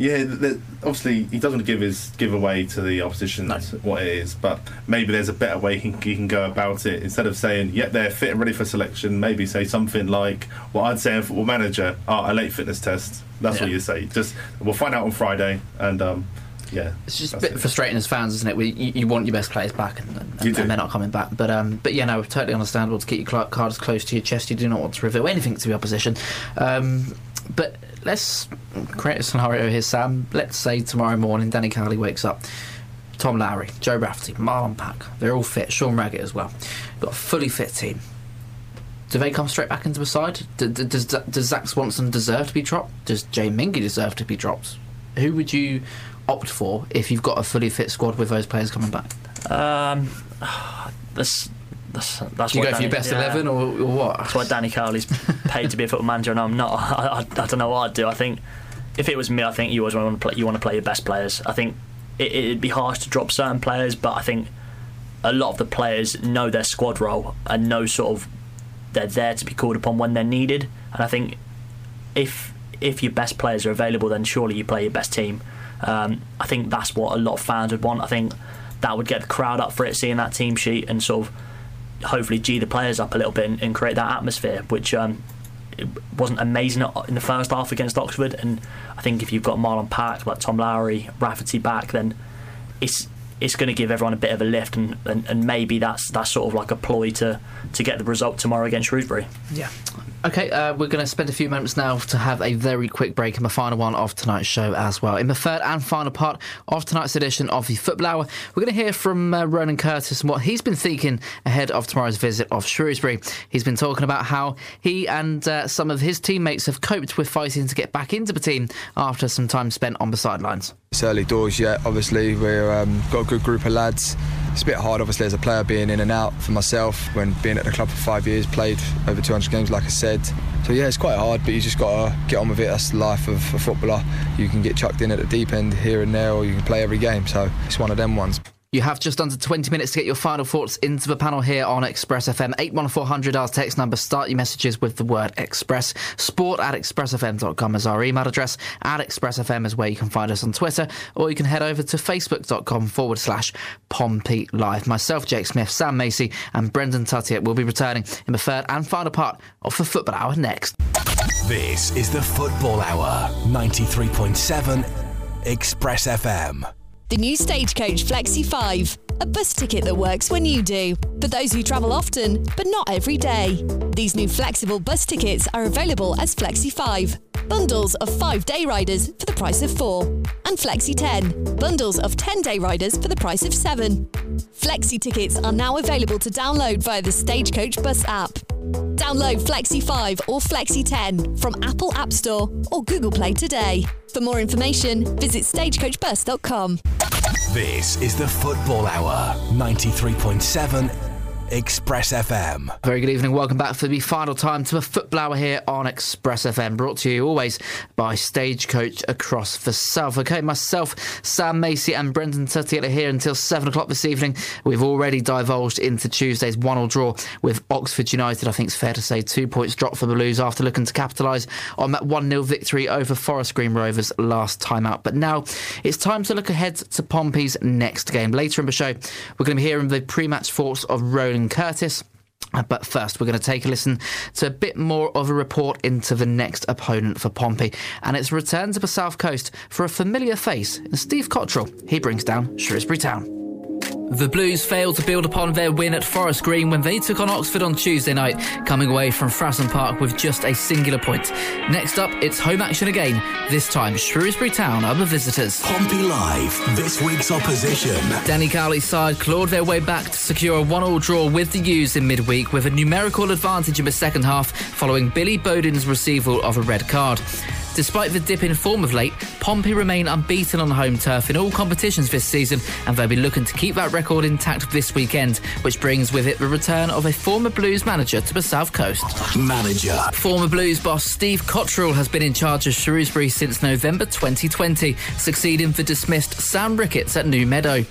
yeah, the, obviously he doesn't give his give away to the opposition no. what it is, but maybe there's a better way he can, he can go about it. Instead of saying, "Yep, they're fit and ready for selection," maybe say something like what I'd say in Football Manager: oh, "A late fitness test." That's yeah. what you say. Just we'll find out on Friday, and um, yeah, it's just a bit it. frustrating as fans, isn't it? We, you, you, want your best players back, and, and, and they're not coming back. But um, but yeah, no, totally understandable to keep your cards close to your chest. You do not want to reveal anything to the opposition. Um, but let's create a scenario here, Sam. Let's say tomorrow morning Danny Cowley wakes up. Tom Lowery, Joe Rafferty, Marlon Pack, they're all fit. Sean Raggett as well. Got a fully fit team. Do they come straight back into the side? Does, does Zak Swanson deserve to be dropped? Does Jay Mingi deserve to be dropped? Who would you opt for if you've got a fully fit squad with those players coming back? Um, [SIGHS] this that's that's Do you go Danny, for your best yeah, eleven or, or, what? That's why Danny Cowley's paid to be a football manager, and I'm not. [LAUGHS] I, I, I, don't know what I'd do. I think if it was me, I think you always want to play. You want to play your best players. I think it, it'd be harsh to drop certain players, but I think a lot of the players know their squad role and know sort of they're there to be called upon when they're needed. And I think if if your best players are available, then surely you play your best team. Um, I think that's what a lot of fans would want. I think that would get the crowd up for it, seeing that team sheet and sort of hopefully g the players up a little bit and, and create that atmosphere, which um, wasn't amazing in the first half against Oxford. And I think if you've got Marlon Pack, like Tom Lowery, Rafferty back, then it's it's going to give everyone a bit of a lift, and, and, and maybe that's that's sort of like a ploy to to get the result tomorrow against Shrewsbury. Yeah. Okay, uh, we're going to spend a few moments now to have a very quick break in the final one of tonight's show as well. In the third and final part of tonight's edition of the Football Hour, we're going to hear from uh, Ronan Curtis and what he's been thinking ahead of tomorrow's visit of Shrewsbury. He's been talking about how he and uh, some of his teammates have coped with fighting to get back into the team after some time spent on the sidelines. It's early doors yet, obviously. We've um, got a good group of lads. It's a bit hard, obviously, as a player being in and out for myself when being at the club for five years, played over 200 games, like I said. So, yeah, it's quite hard, but you just got to get on with it. That's the life of a footballer. You can get chucked in at the deep end here and there, or you can play every game. So, it's one of them ones. You have just under 20 minutes to get your final thoughts into the panel here on Express FM. 81400 our text number. Start your messages with the word Express. Sport at expressfm.com is our email address. At expressfm is where you can find us on Twitter, or you can head over to facebook.com forward slash Pompey Live. Myself, Jake Smith, Sam Macey, and Brendan Tuttiett will be returning in the third and final part of the Football Hour next. This is the Football Hour, 93.7 Express FM. The new Stagecoach Flexi 5, a bus ticket that works when you do, for those who travel often, but not every day. These new flexible bus tickets are available as Flexi 5, bundles of 5 day riders for the price of 4, and Flexi 10, bundles of 10 day riders for the price of 7. Flexi tickets are now available to download via the Stagecoach Bus app. Download Flexi 5 or Flexi 10 from Apple App Store or Google Play today. For more information, visit stagecoachbus.com. This is the Football Hour, 93.7 Express FM. Very good evening. Welcome back for the final time to a football hour here on Express FM, brought to you always by Stagecoach across the South. Okay, myself, Sam Macey, and Brendan are here until 7 o'clock this evening. We've already divulged into Tuesday's 1 all draw with Oxford United. I think it's fair to say two points dropped for the Blues after looking to capitalise on that 1 0 victory over Forest Green Rovers last time out. But now it's time to look ahead to Pompey's next game. Later in the show, we're going to be hearing the pre match thoughts of Curtis. Uh, but first, we're going to take a listen to a bit more of a report into the next opponent for Pompey, and it's return to the south coast for a familiar face, Steve Cotterill. He brings down Shrewsbury Town. The Blues failed to build upon their win at Forest Green when they took on Oxford on Tuesday night, coming away from Fratton Park with just a singular point. Next up, it's home action again. This time, Shrewsbury Town are the visitors. Pompey Live, this week's opposition. Danny Cowley's side clawed their way back to secure a one-all draw with the U's in midweek with a numerical advantage in the second half following Billy Bodin's receival of a red card. Despite the dip in form of late, Pompey remain unbeaten on home turf in all competitions this season, and they'll be looking to keep that record intact this weekend, which brings with it the return of a former Blues manager to the South Coast. Manager. Former Blues boss Steve Cotterill has been in charge of Shrewsbury since November 2020, succeeding the dismissed Sam Ricketts at New Meadow.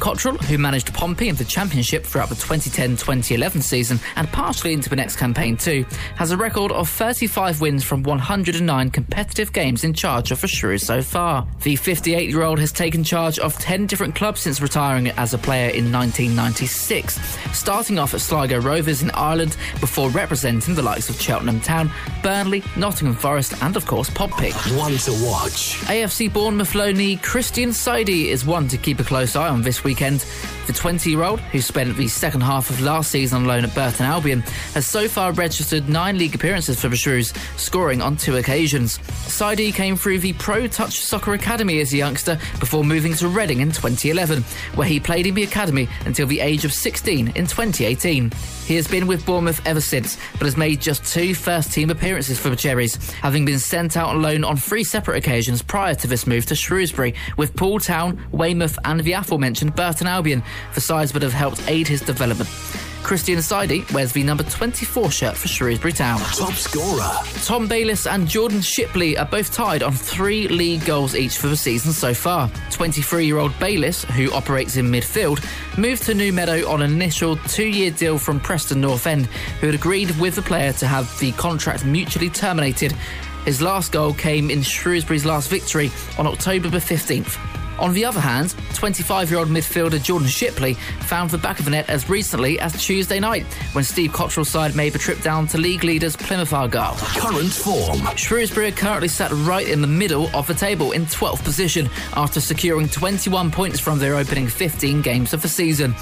Cotterill, who managed Pompey in the Championship throughout the 2010-2011 season and partially into the next campaign too, has a record of 35 wins from 109 competitive games in charge of the Shrew so far. The 58-year-old has taken charge of 10 different clubs since retiring as a player in 1996, starting off at Sligo Rovers in Ireland before representing the likes of Cheltenham Town, Burnley, Nottingham Forest and of course Pompey. One to watch. AFC Bournemouth loanee Christian Saydee is one to keep a close eye on this week weekend. The 20 year old, who spent the second half of last season on loan at Burton Albion, has so far registered nine league appearances for the Shrews, scoring on two occasions. Saydee came through the Pro Touch Soccer Academy as a youngster before moving to Reading in 2011, where he played in the academy until the age of 16 in 2018. He has been with Bournemouth ever since, but has made just two first team appearances for the Cherries, having been sent out on loan on three separate occasions prior to this move to Shrewsbury, with Poole Town, Weymouth, and the aforementioned Burton Albion, for sides that have helped aid his development. Christian Saydee wears the number 24 shirt for Shrewsbury Town. Top scorer. Tom Bayliss and Jordan Shipley are both tied on three league goals each for the season so far. 23 year old Bayliss, who operates in midfield, moved to New Meadow on an initial two year deal from Preston North End, who had agreed with the player to have the contract mutually terminated. His last goal came in Shrewsbury's last victory on October the 15th. On the other hand, 25 year old midfielder Jordan Shipley found the back of the net as recently as Tuesday night when Steve Cotterill's side made the trip down to league leaders Plymouth Argyle. Current form. Shrewsbury are currently sat right in the middle of the table in 12th position after securing 21 points from their opening 15 games of the season.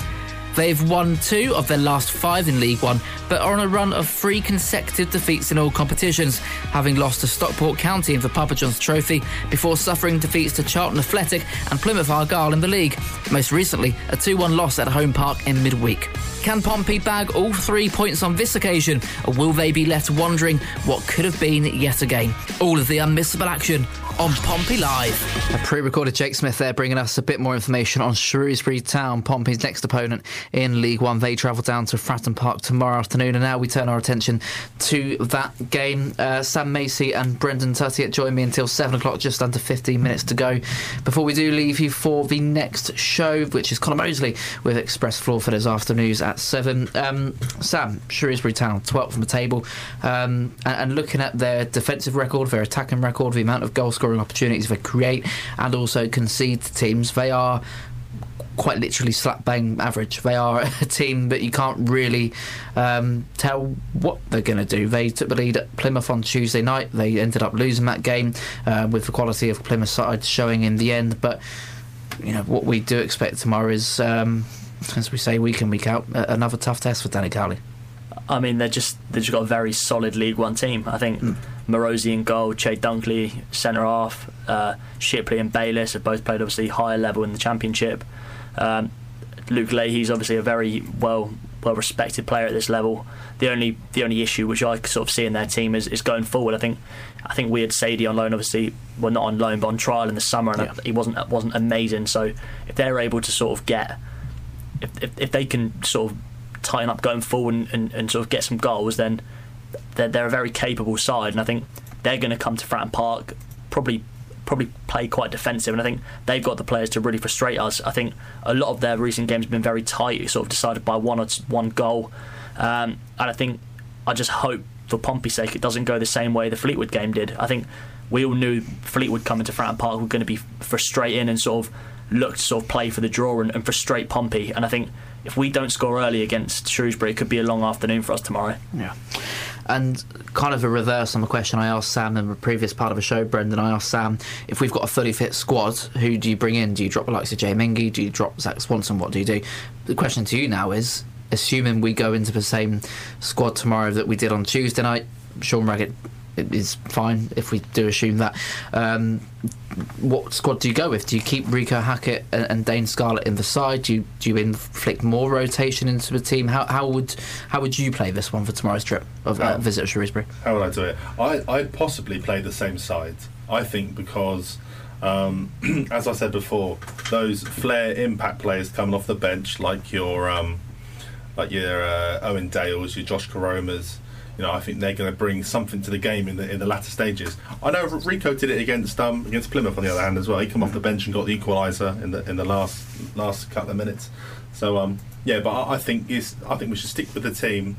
They've won two of their last five in League One, but are on a run of three consecutive defeats in all competitions, having lost to Stockport County in the Papa John's Trophy before suffering defeats to Charlton Athletic and Plymouth Argyle in the league. Most recently, a 2 1 loss at home park in midweek. Can Pompey bag all three points on this occasion, or will they be left wondering what could have been yet again? All of the unmissable action on Pompey Live. A pre recorded Jake Smith there bringing us a bit more information on Shrewsbury Town, Pompey's next opponent in League One. They travel down to Fratton Park tomorrow afternoon, and now we turn our attention to that game. Uh, Sam Macey and Brendan Tuttiett join me until 7 o'clock, just under 15 minutes to go. Before we do leave you for the next show, which is Connor Mosley with Express Floor for this afternoon's at 7. Um, Sam, Shrewsbury Town, 12th from the table, um, and, and looking at their defensive record, their attacking record, the amount of goal scoring opportunities they create and also concede to teams, they are quite literally slap bang average. They are [LAUGHS] a team that you can't really um, tell what they're going to do. They took the lead at Plymouth on Tuesday night. They ended up losing that game uh, with the quality of Plymouth side showing in the end. But you know what we do expect tomorrow is, um, as we say week in week out, another tough test for Danny Cowley. I mean, they're just they've just got a very solid League One team. I think mm. Marosi in goal, Chey Dunkley centre half, uh, Shipley and Bayliss have both played obviously higher level in the Championship. Um, Luke Leahy's obviously a very well well respected player at this level. The only the only issue which I sort of see in their team is, is going forward. I think I think we had Saydee on loan, obviously, well not on loan but on trial in the summer, and yeah. he wasn't wasn't amazing. So if they're able to sort of get if, if, if they can sort of tighten up going forward and, and, and sort of get some goals, then they're, they're a very capable side, and I think they're going to come to Fratton Park probably probably play quite defensive, and I think they've got the players to really frustrate us. I think a lot of their recent games have been very tight, sort of decided by one or two, one goal, um, and I think I just hope for Pompey's sake it doesn't go the same way the Fleetwood game did. I think we all knew Fleetwood coming to Fratton Park were going to be frustrating and sort of look to sort of play for the draw and, and frustrate Pompey, and I think if we don't score early against Shrewsbury, it could be a long afternoon for us tomorrow. Yeah. And kind of a reverse on the question I asked Sam in the previous part of the show, Brendan. I asked Sam if we've got a fully fit squad, who do you bring in? Do you drop the likes of Jay Mingi? Do you drop Zak Swanson? What do you do? The question to you now is assuming we go into the same squad tomorrow that we did on Tuesday night, Sean Raggett is fine if we do assume that. Um, what squad do you go with? Do you keep Reeco Hackett and, and, Dane Scarlett in the side? Do you do you inflict more rotation into the team? How, how would how would you play this one for tomorrow's trip of uh, visit to Shrewsbury? How would I do it? I I'd possibly play the same side. I think because. Um, [CLEARS THROAT] as I said before, those flair impact players coming off the bench, like your um, like your uh, Owen Dales, your Josh Koromas, you know, I think they're going to bring something to the game in the in the latter stages. I know Reeco did it against um, against Plymouth on the other hand as well. He came off the bench and got the equaliser in the in the last last couple of minutes. So um, yeah, but I, I think is I think we should stick with the team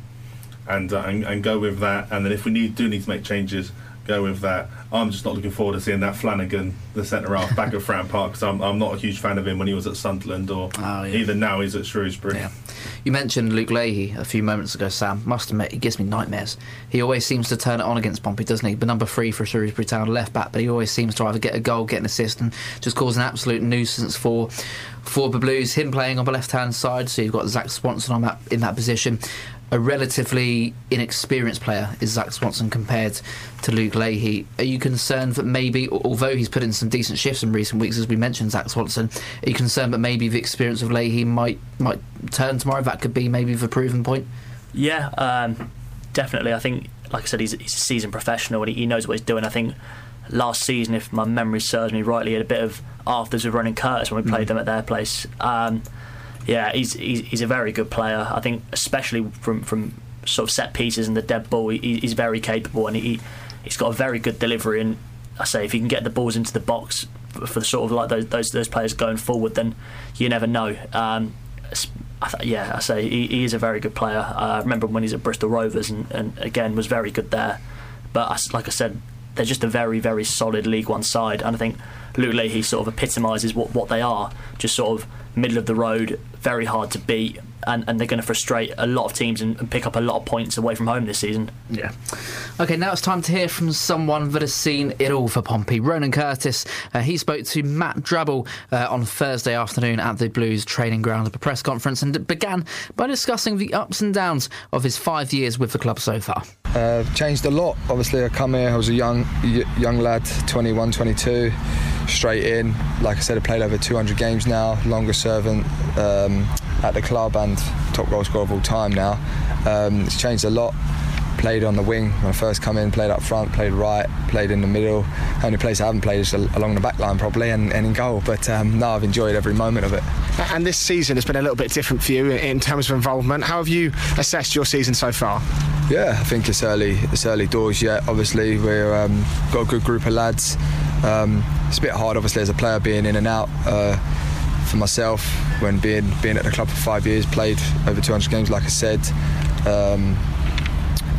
and, uh, and and go with that. And then if we need do need to make changes, go with that. I'm just not looking forward to seeing that Flanagan, the centre half, back at Fratton Park because I'm, I'm not a huge fan of him when he was at Sunderland or oh, yeah. even now he's at Shrewsbury. Yeah. You mentioned Luke Leahy a few moments ago, Sam. Must admit, he gives me nightmares. He always seems to turn it on against Pompey, doesn't he? But number three for Shrewsbury Town, left back, but he always seems to either get a goal, get an assist, and just cause an absolute nuisance for for the Blues. Him playing on the left hand side, so you've got Zak Swanson on that in that position a relatively inexperienced player is Zak Swanson compared to Luke Leahy. Are you concerned that maybe, although he's put in some decent shifts in recent weeks, as we mentioned, Zak Swanson, are you concerned that maybe the experience of Leahy might might turn tomorrow? That could be maybe the proven point. Yeah, um, definitely. I think, like I said, he's, he's a seasoned professional and he, he knows what he's doing. I think last season, if my memory serves me rightly, he had a bit of afters with Ronan Curtis when we played mm. them at their place. Um, yeah, he's, he's, he's a very good player. I think, especially from from sort of set pieces and the dead ball, he, he's very capable and he he's got a very good delivery. And I say, if he can get the balls into the box for the sort of like those those, those players going forward, then you never know. Um, I th- yeah, I say he, he, is a very good player. Uh, I remember when he's at Bristol Rovers and, and again was very good there. But I, like I said, they're just a very, very solid League One side. And I think Luke Leahy sort of epitomises what, what they are just sort of middle of the road, very hard to beat. And, and they're going to frustrate a lot of teams and, and pick up a lot of points away from home this season. Yeah. Okay, now it's time to hear from someone that has seen it all for Pompey. Ronan Curtis. Uh, he spoke to Matt Drabble uh, on Thursday afternoon at the Blues training ground at a press conference and began by discussing the ups and downs of his five years with the club so far. Uh, changed a lot. Obviously, I come here. I was a young young lad, 21, 22, straight in. Like I said, I played over 200 games now. Longest servant um, at the club and top goal scorer of all time now. Um, it's changed a lot. Played on the wing when I first come in, played up front, played right, played in the middle. Only place I haven't played is along the back line probably and, and in goal. But um, no, I've enjoyed every moment of it. And this season has been a little bit different for you in terms of involvement. How have you assessed your season so far? Yeah, I think it's early. It's early doors yet. Obviously, we've um, got a good group of lads. Um, it's a bit hard, obviously, as a player being in and out. Uh, for myself, when being being at the club for five years, played over 200 games, like I said. Um,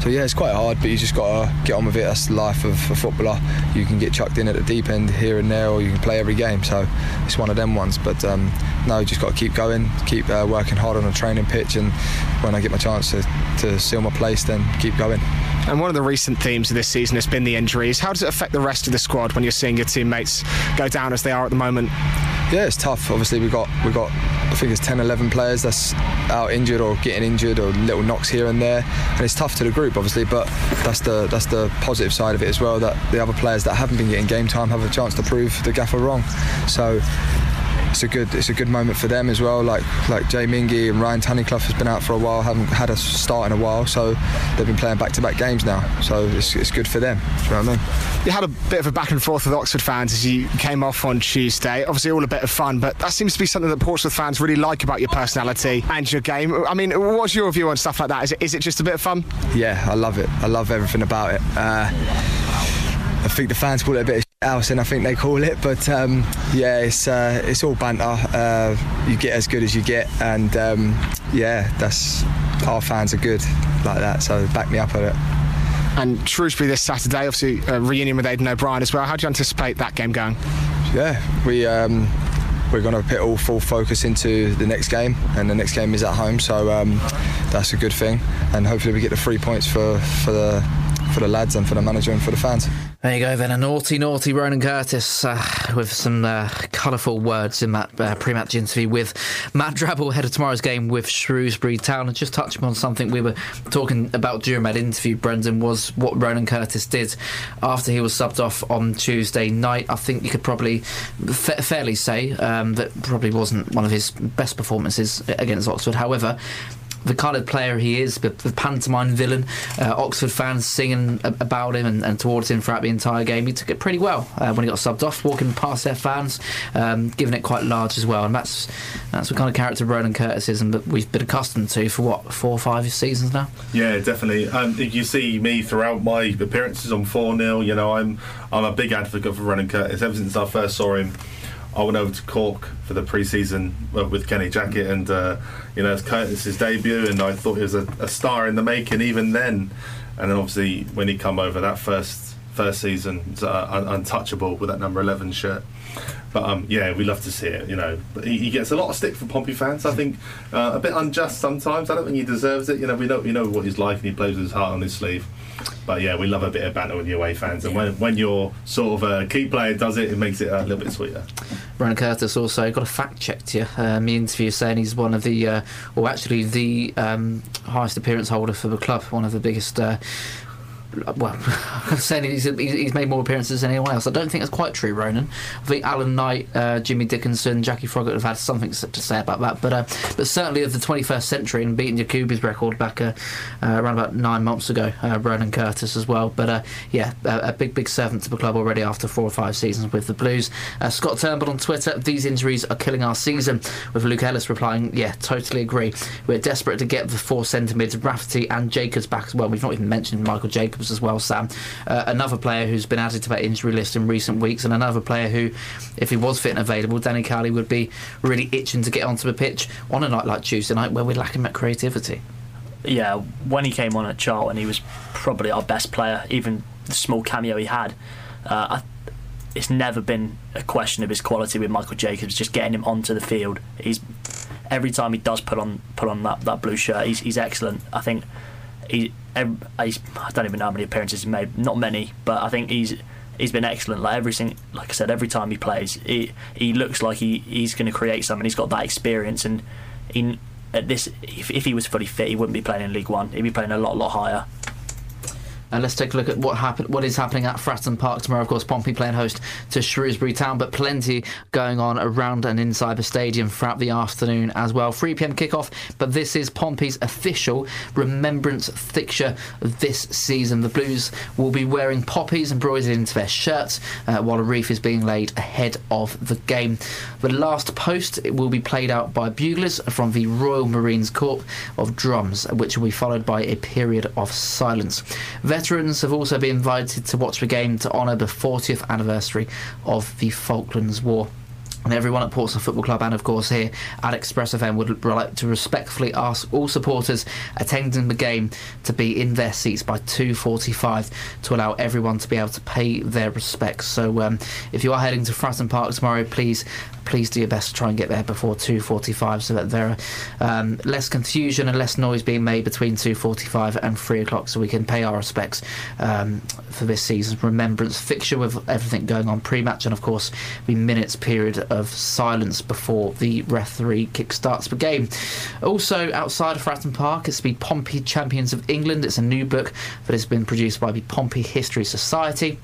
so yeah, it's quite hard, but you just got to get on with it. That's the life of a footballer. You can get chucked in at the deep end here and there, or you can play every game. So it's one of them ones. But um, no, you just got to keep going, keep uh, working hard on a training pitch, and when I get my chance to, to seal my place, then keep going. And one of the recent themes of this season has been the injuries. How does it affect the rest of the squad when you're seeing your teammates go down as they are at the moment? Yeah, it's tough. Obviously, we've got we've got I think it's 10, 11 players that's out injured or getting injured or little knocks here and there, and it's tough to the group, obviously. But that's the that's the positive side of it as well. That the other players that haven't been getting game time have a chance to prove the gaffer wrong. So it's a good it's a good moment for them as well. Like like Jay Mingi and Ryan Tunnicliffe has been out for a while, haven't had a start in a while, so they've been playing back to back games now. So it's, it's good for them. Do you know what I mean? You had a bit of a back and forth with Oxford fans as you came off on Tuesday. Obviously, all a bit of fun, but that seems to be something that Portsmouth fans really like about your personality and your game. I mean, what's your view on stuff like that? Is it is it just a bit of fun? Yeah, I love it. I love everything about it. Uh, I think the fans call it a bit of house, and I think they call it. But um, yeah, it's uh, it's all banter. Uh, you get as good as you get, and um, yeah, that's our fans are good like that. So back me up on it. And Shrewsbury this Saturday, obviously a reunion with Aiden O'Brien as well. How do you anticipate that game going? Yeah, we. Um, we're going to put all full focus into the next game, and the next game is at home, so um, that's a good thing. And hopefully, we get the three points for, for the for the lads and for the manager and for the fans. There you go, then. A naughty, naughty Ronan Curtis uh, with some uh, colourful words in that uh, pre match interview with Matt Drabble ahead of tomorrow's game with Shrewsbury Town. And just touching on something we were talking about during that interview, Brendan, was what Ronan Curtis did after he was subbed off on Tuesday night. I think you could probably fa- fairly say um, that probably wasn't one of his best performances against Oxford. However, the kind of player he is, the, the pantomime villain. Uh, Oxford fans singing about him and, and, towards him throughout the entire game. He took it pretty well uh, when he got subbed off, walking past their fans, um, giving it quite large as well. And that's that's the kind of character Ronan Curtis is, and that we've been accustomed to for what four or five seasons now. Yeah, definitely. Um, you see me throughout my appearances on four 0 You know, I'm I'm a big advocate for Ronan Curtis. Ever since I first saw him I went over to Cork for the pre-season uh, with Kenny Jackett, and uh, you know it's Curtis's debut, and I thought he was a, a, star in the making even then. And then obviously when he come over that first first season, uh, un- untouchable with that number eleven shirt. But um, yeah, we love to see it. You know, he, he, gets a lot of stick from Pompey fans. I think uh, a bit unjust sometimes. I don't think he deserves it. You know, we know we know what he's like, and he plays with his heart on his sleeve. But yeah, we love a bit of banter with the away fans, and when, when your sort of a key player does it, it makes it a little bit sweeter. Ronan Curtis also got a fact checked here. Um, the interview saying he's one of the, uh, or actually the um, highest appearance holder for the club, one of the biggest. Uh, well, [LAUGHS] I'm saying he's, he's made more appearances than anyone else. I don't think that's quite true, Ronan. I think Alan Knight, uh, Jimmy Dickinson, Jackie Froggatt have had something to say about that. But uh, but certainly of the 21st century and beating Yakubu's record back uh, uh, around about nine months ago, uh, Ronan Curtis as well. But uh, yeah, a, big, big servant to the club already after four or five seasons with the Blues. Scott Turnbull on Twitter, these injuries are killing our season. With Luke Ellis replying, yeah, totally agree. We're desperate to get the four centre mids, Rafferty and Jacobs back as well. We've not even mentioned Michael Jacobs as well, Sam. Uh, another player who's been added to that injury list in recent weeks, and another player who, if he was fit and available, Danny Cowley would be really itching to get onto the pitch on a night like Tuesday night where we're lacking that creativity. yeah, when he came on at Charlton, he was probably our best player. Even the small cameo he had, uh, it's never been a question of his quality with Michael Jacobs. Just getting him onto the field, he's every time he does put on put on that, that blue shirt, he's, he's excellent. I think he, I don't even know how many appearances he made, not many, but I think he's he's been excellent. Like everything, like I said, every time he plays, he he looks like he, he's going to create something. He's got that experience, and he, at this, if, if he was fully fit, he wouldn't be playing in League One. He'd be playing a lot, lot higher. And let's take a look at what happened, what is happening at Fratton Park tomorrow. Of course, Pompey playing host to Shrewsbury Town, but plenty going on around and inside the stadium throughout the afternoon as well. 3 p.m. kickoff, but this is Pompey's official remembrance fixture this season. The Blues will be wearing poppies embroidered into their shirts uh, while a wreath is being laid ahead of the game. The last post will be played out by buglers from the Royal Marines Corps of Drums, which will be followed by a period of silence. Veterans have also been invited to watch the game to honour the 40th anniversary of the Falklands War. And everyone at Portsmouth Football Club and, of course, here at Express FM would like to respectfully ask all supporters attending the game to be in their seats by 2.45 to allow everyone to be able to pay their respects. So um, if you are heading to Fratton Park tomorrow, please please do your best to try and get there before 2.45 so that there are um, less confusion and less noise being made between 2.45 and 3 o'clock so we can pay our respects um, for this season's remembrance fixture with everything going on pre-match and of course the minutes period of silence before the referee kick-starts the game. Also outside of Fratton Park it's the Pompey Champions of England. It's a new book that has been produced by the Pompey History Society.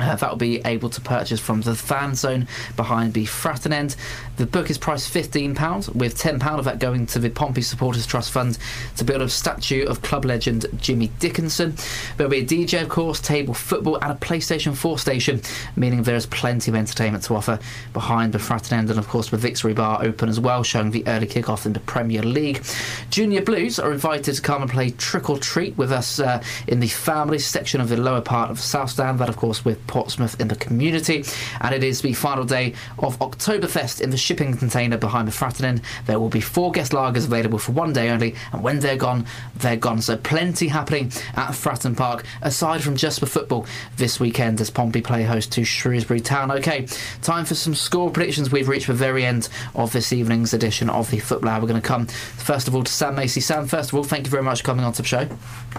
Uh, that will be able to purchase from the fan zone behind the Fratton end. The book is priced £15, with £10 of that going to the Pompey Supporters Trust Fund to build a statue of club legend Jimmy Dickinson. There'll be a DJ, of course, table football, and a PlayStation 4 station, meaning there is plenty of entertainment to offer behind the Fratton end, and of course, the Victory Bar open as well, showing the early kick-off in the Premier League. Junior Blues are invited to come and play Trick or Treat with us uh, in the family section of the lower part of South Stand, that, of course, with Portsmouth in the community. And it is the final day of Oktoberfest in the shipping container behind the Fratton End. There will be four guest lagers available for one day only, and when they're gone, they're gone. So plenty happening at Fratton Park, aside from just the football this weekend as Pompey play host to Shrewsbury Town. Okay, time for some score predictions. We've reached the very end of this evening's edition of the Football Hour. We're going to come, first of all, to Sam Macey. Sam, first of all, thank you very much for coming on to the show.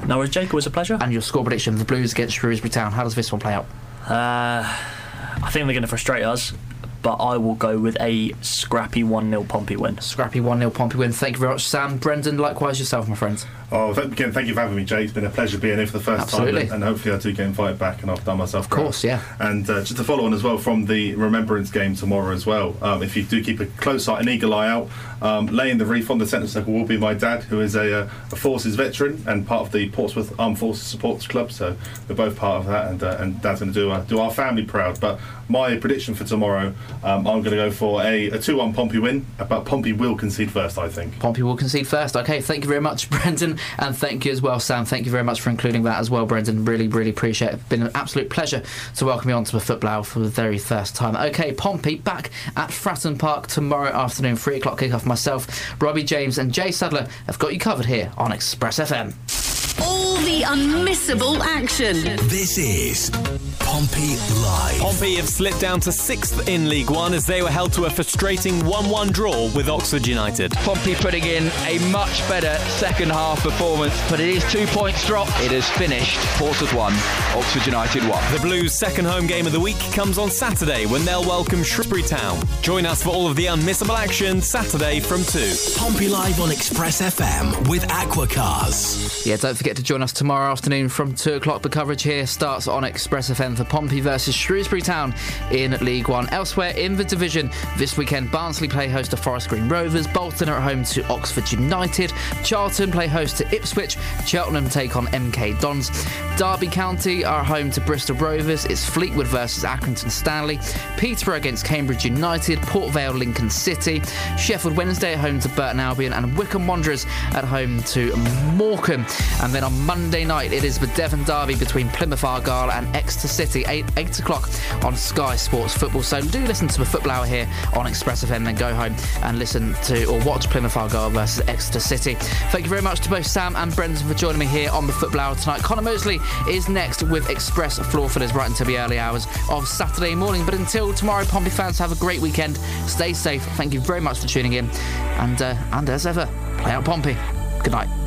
No worries, Jake. It was a pleasure. And your score prediction, the Blues against Shrewsbury Town. How does this one play out? Uh, I think they're going to frustrate us, but I will go with a scrappy 1 0 Pompey win. Scrappy 1 0 Pompey win. Thank you very much, Sam. Brendan, likewise yourself, my friends. Oh, th- again, thank you for having me, Jay. It's been a pleasure being here for the first Absolutely. time, and, and hopefully I do get invited back, and I've done myself. Of course, yeah. And uh, just to follow on as well from the Remembrance game tomorrow as well. Um, if you do keep a close eye, an eagle eye out, um, laying the reef on the centre circle will be my dad, who is a, uh, a forces veteran and part of the Portsmouth Armed Forces Supporters Club. So we're both part of that, and, uh, and Dad's going to do uh, do our family proud. But my prediction for tomorrow, um, I'm going to go for a, a 2-1 Pompey win, but Pompey will concede first, I think. Pompey will concede first. Okay, thank you very much, [LAUGHS] Brendan, and thank you as well, Sam. Thank you very much for including that as well, Brendan. Really, really appreciate it. It's been an absolute pleasure to welcome you onto the football for the very first time. Okay, Pompey back at Fratton Park tomorrow afternoon, 3 o'clock kickoff. Myself, Robbie James, and Jay Sadler have got you covered here on Express FM. All the unmissable action. This is Pompey Live. Pompey have slipped down to sixth in League One as they were held to a frustrating 1 1 draw with Oxford United. Pompey putting in a much better second half performance, but it is two points dropped. It has finished. Portsmouth 1, Oxford United 1. The Blues' second home game of the week comes on Saturday when they'll welcome Shrewsbury Town. Join us for all of the unmissable action Saturday from 2. Pompey Live on Express FM with Aquacars. Yeah, don't forget to join us tomorrow afternoon from 2 o'clock. The coverage here starts on Express FM for Pompey versus Shrewsbury Town in League One. Elsewhere in the division, this weekend, Barnsley play host to Forest Green Rovers, Bolton are at home to Oxford United, Charlton play host to Ipswich, Cheltenham take on MK Dons, Derby County are home to Bristol Rovers, it's Fleetwood versus Accrington Stanley, Peterborough against Cambridge United, Port Vale Lincoln City, Sheffield Wednesday at home to Burton Albion, and Wycombe Wanderers at home to Morecambe. And then on Monday, Monday night, it is the Devon Derby between Plymouth Argyle and Exeter City, 8, 8 o'clock on Sky Sports Football. So do listen to the Football Hour here on Express FM, then go home and listen to or watch Plymouth Argyle versus Exeter City. Thank you very much to both Sam and Brendan for joining me here on the Football Hour tonight. Connor Mosley is next with Express Floor Fillers right until the early hours of Saturday morning. But until tomorrow, Pompey fans, have a great weekend. Stay safe. Thank you very much for tuning in. And, uh, and as ever, play out Pompey. Good night.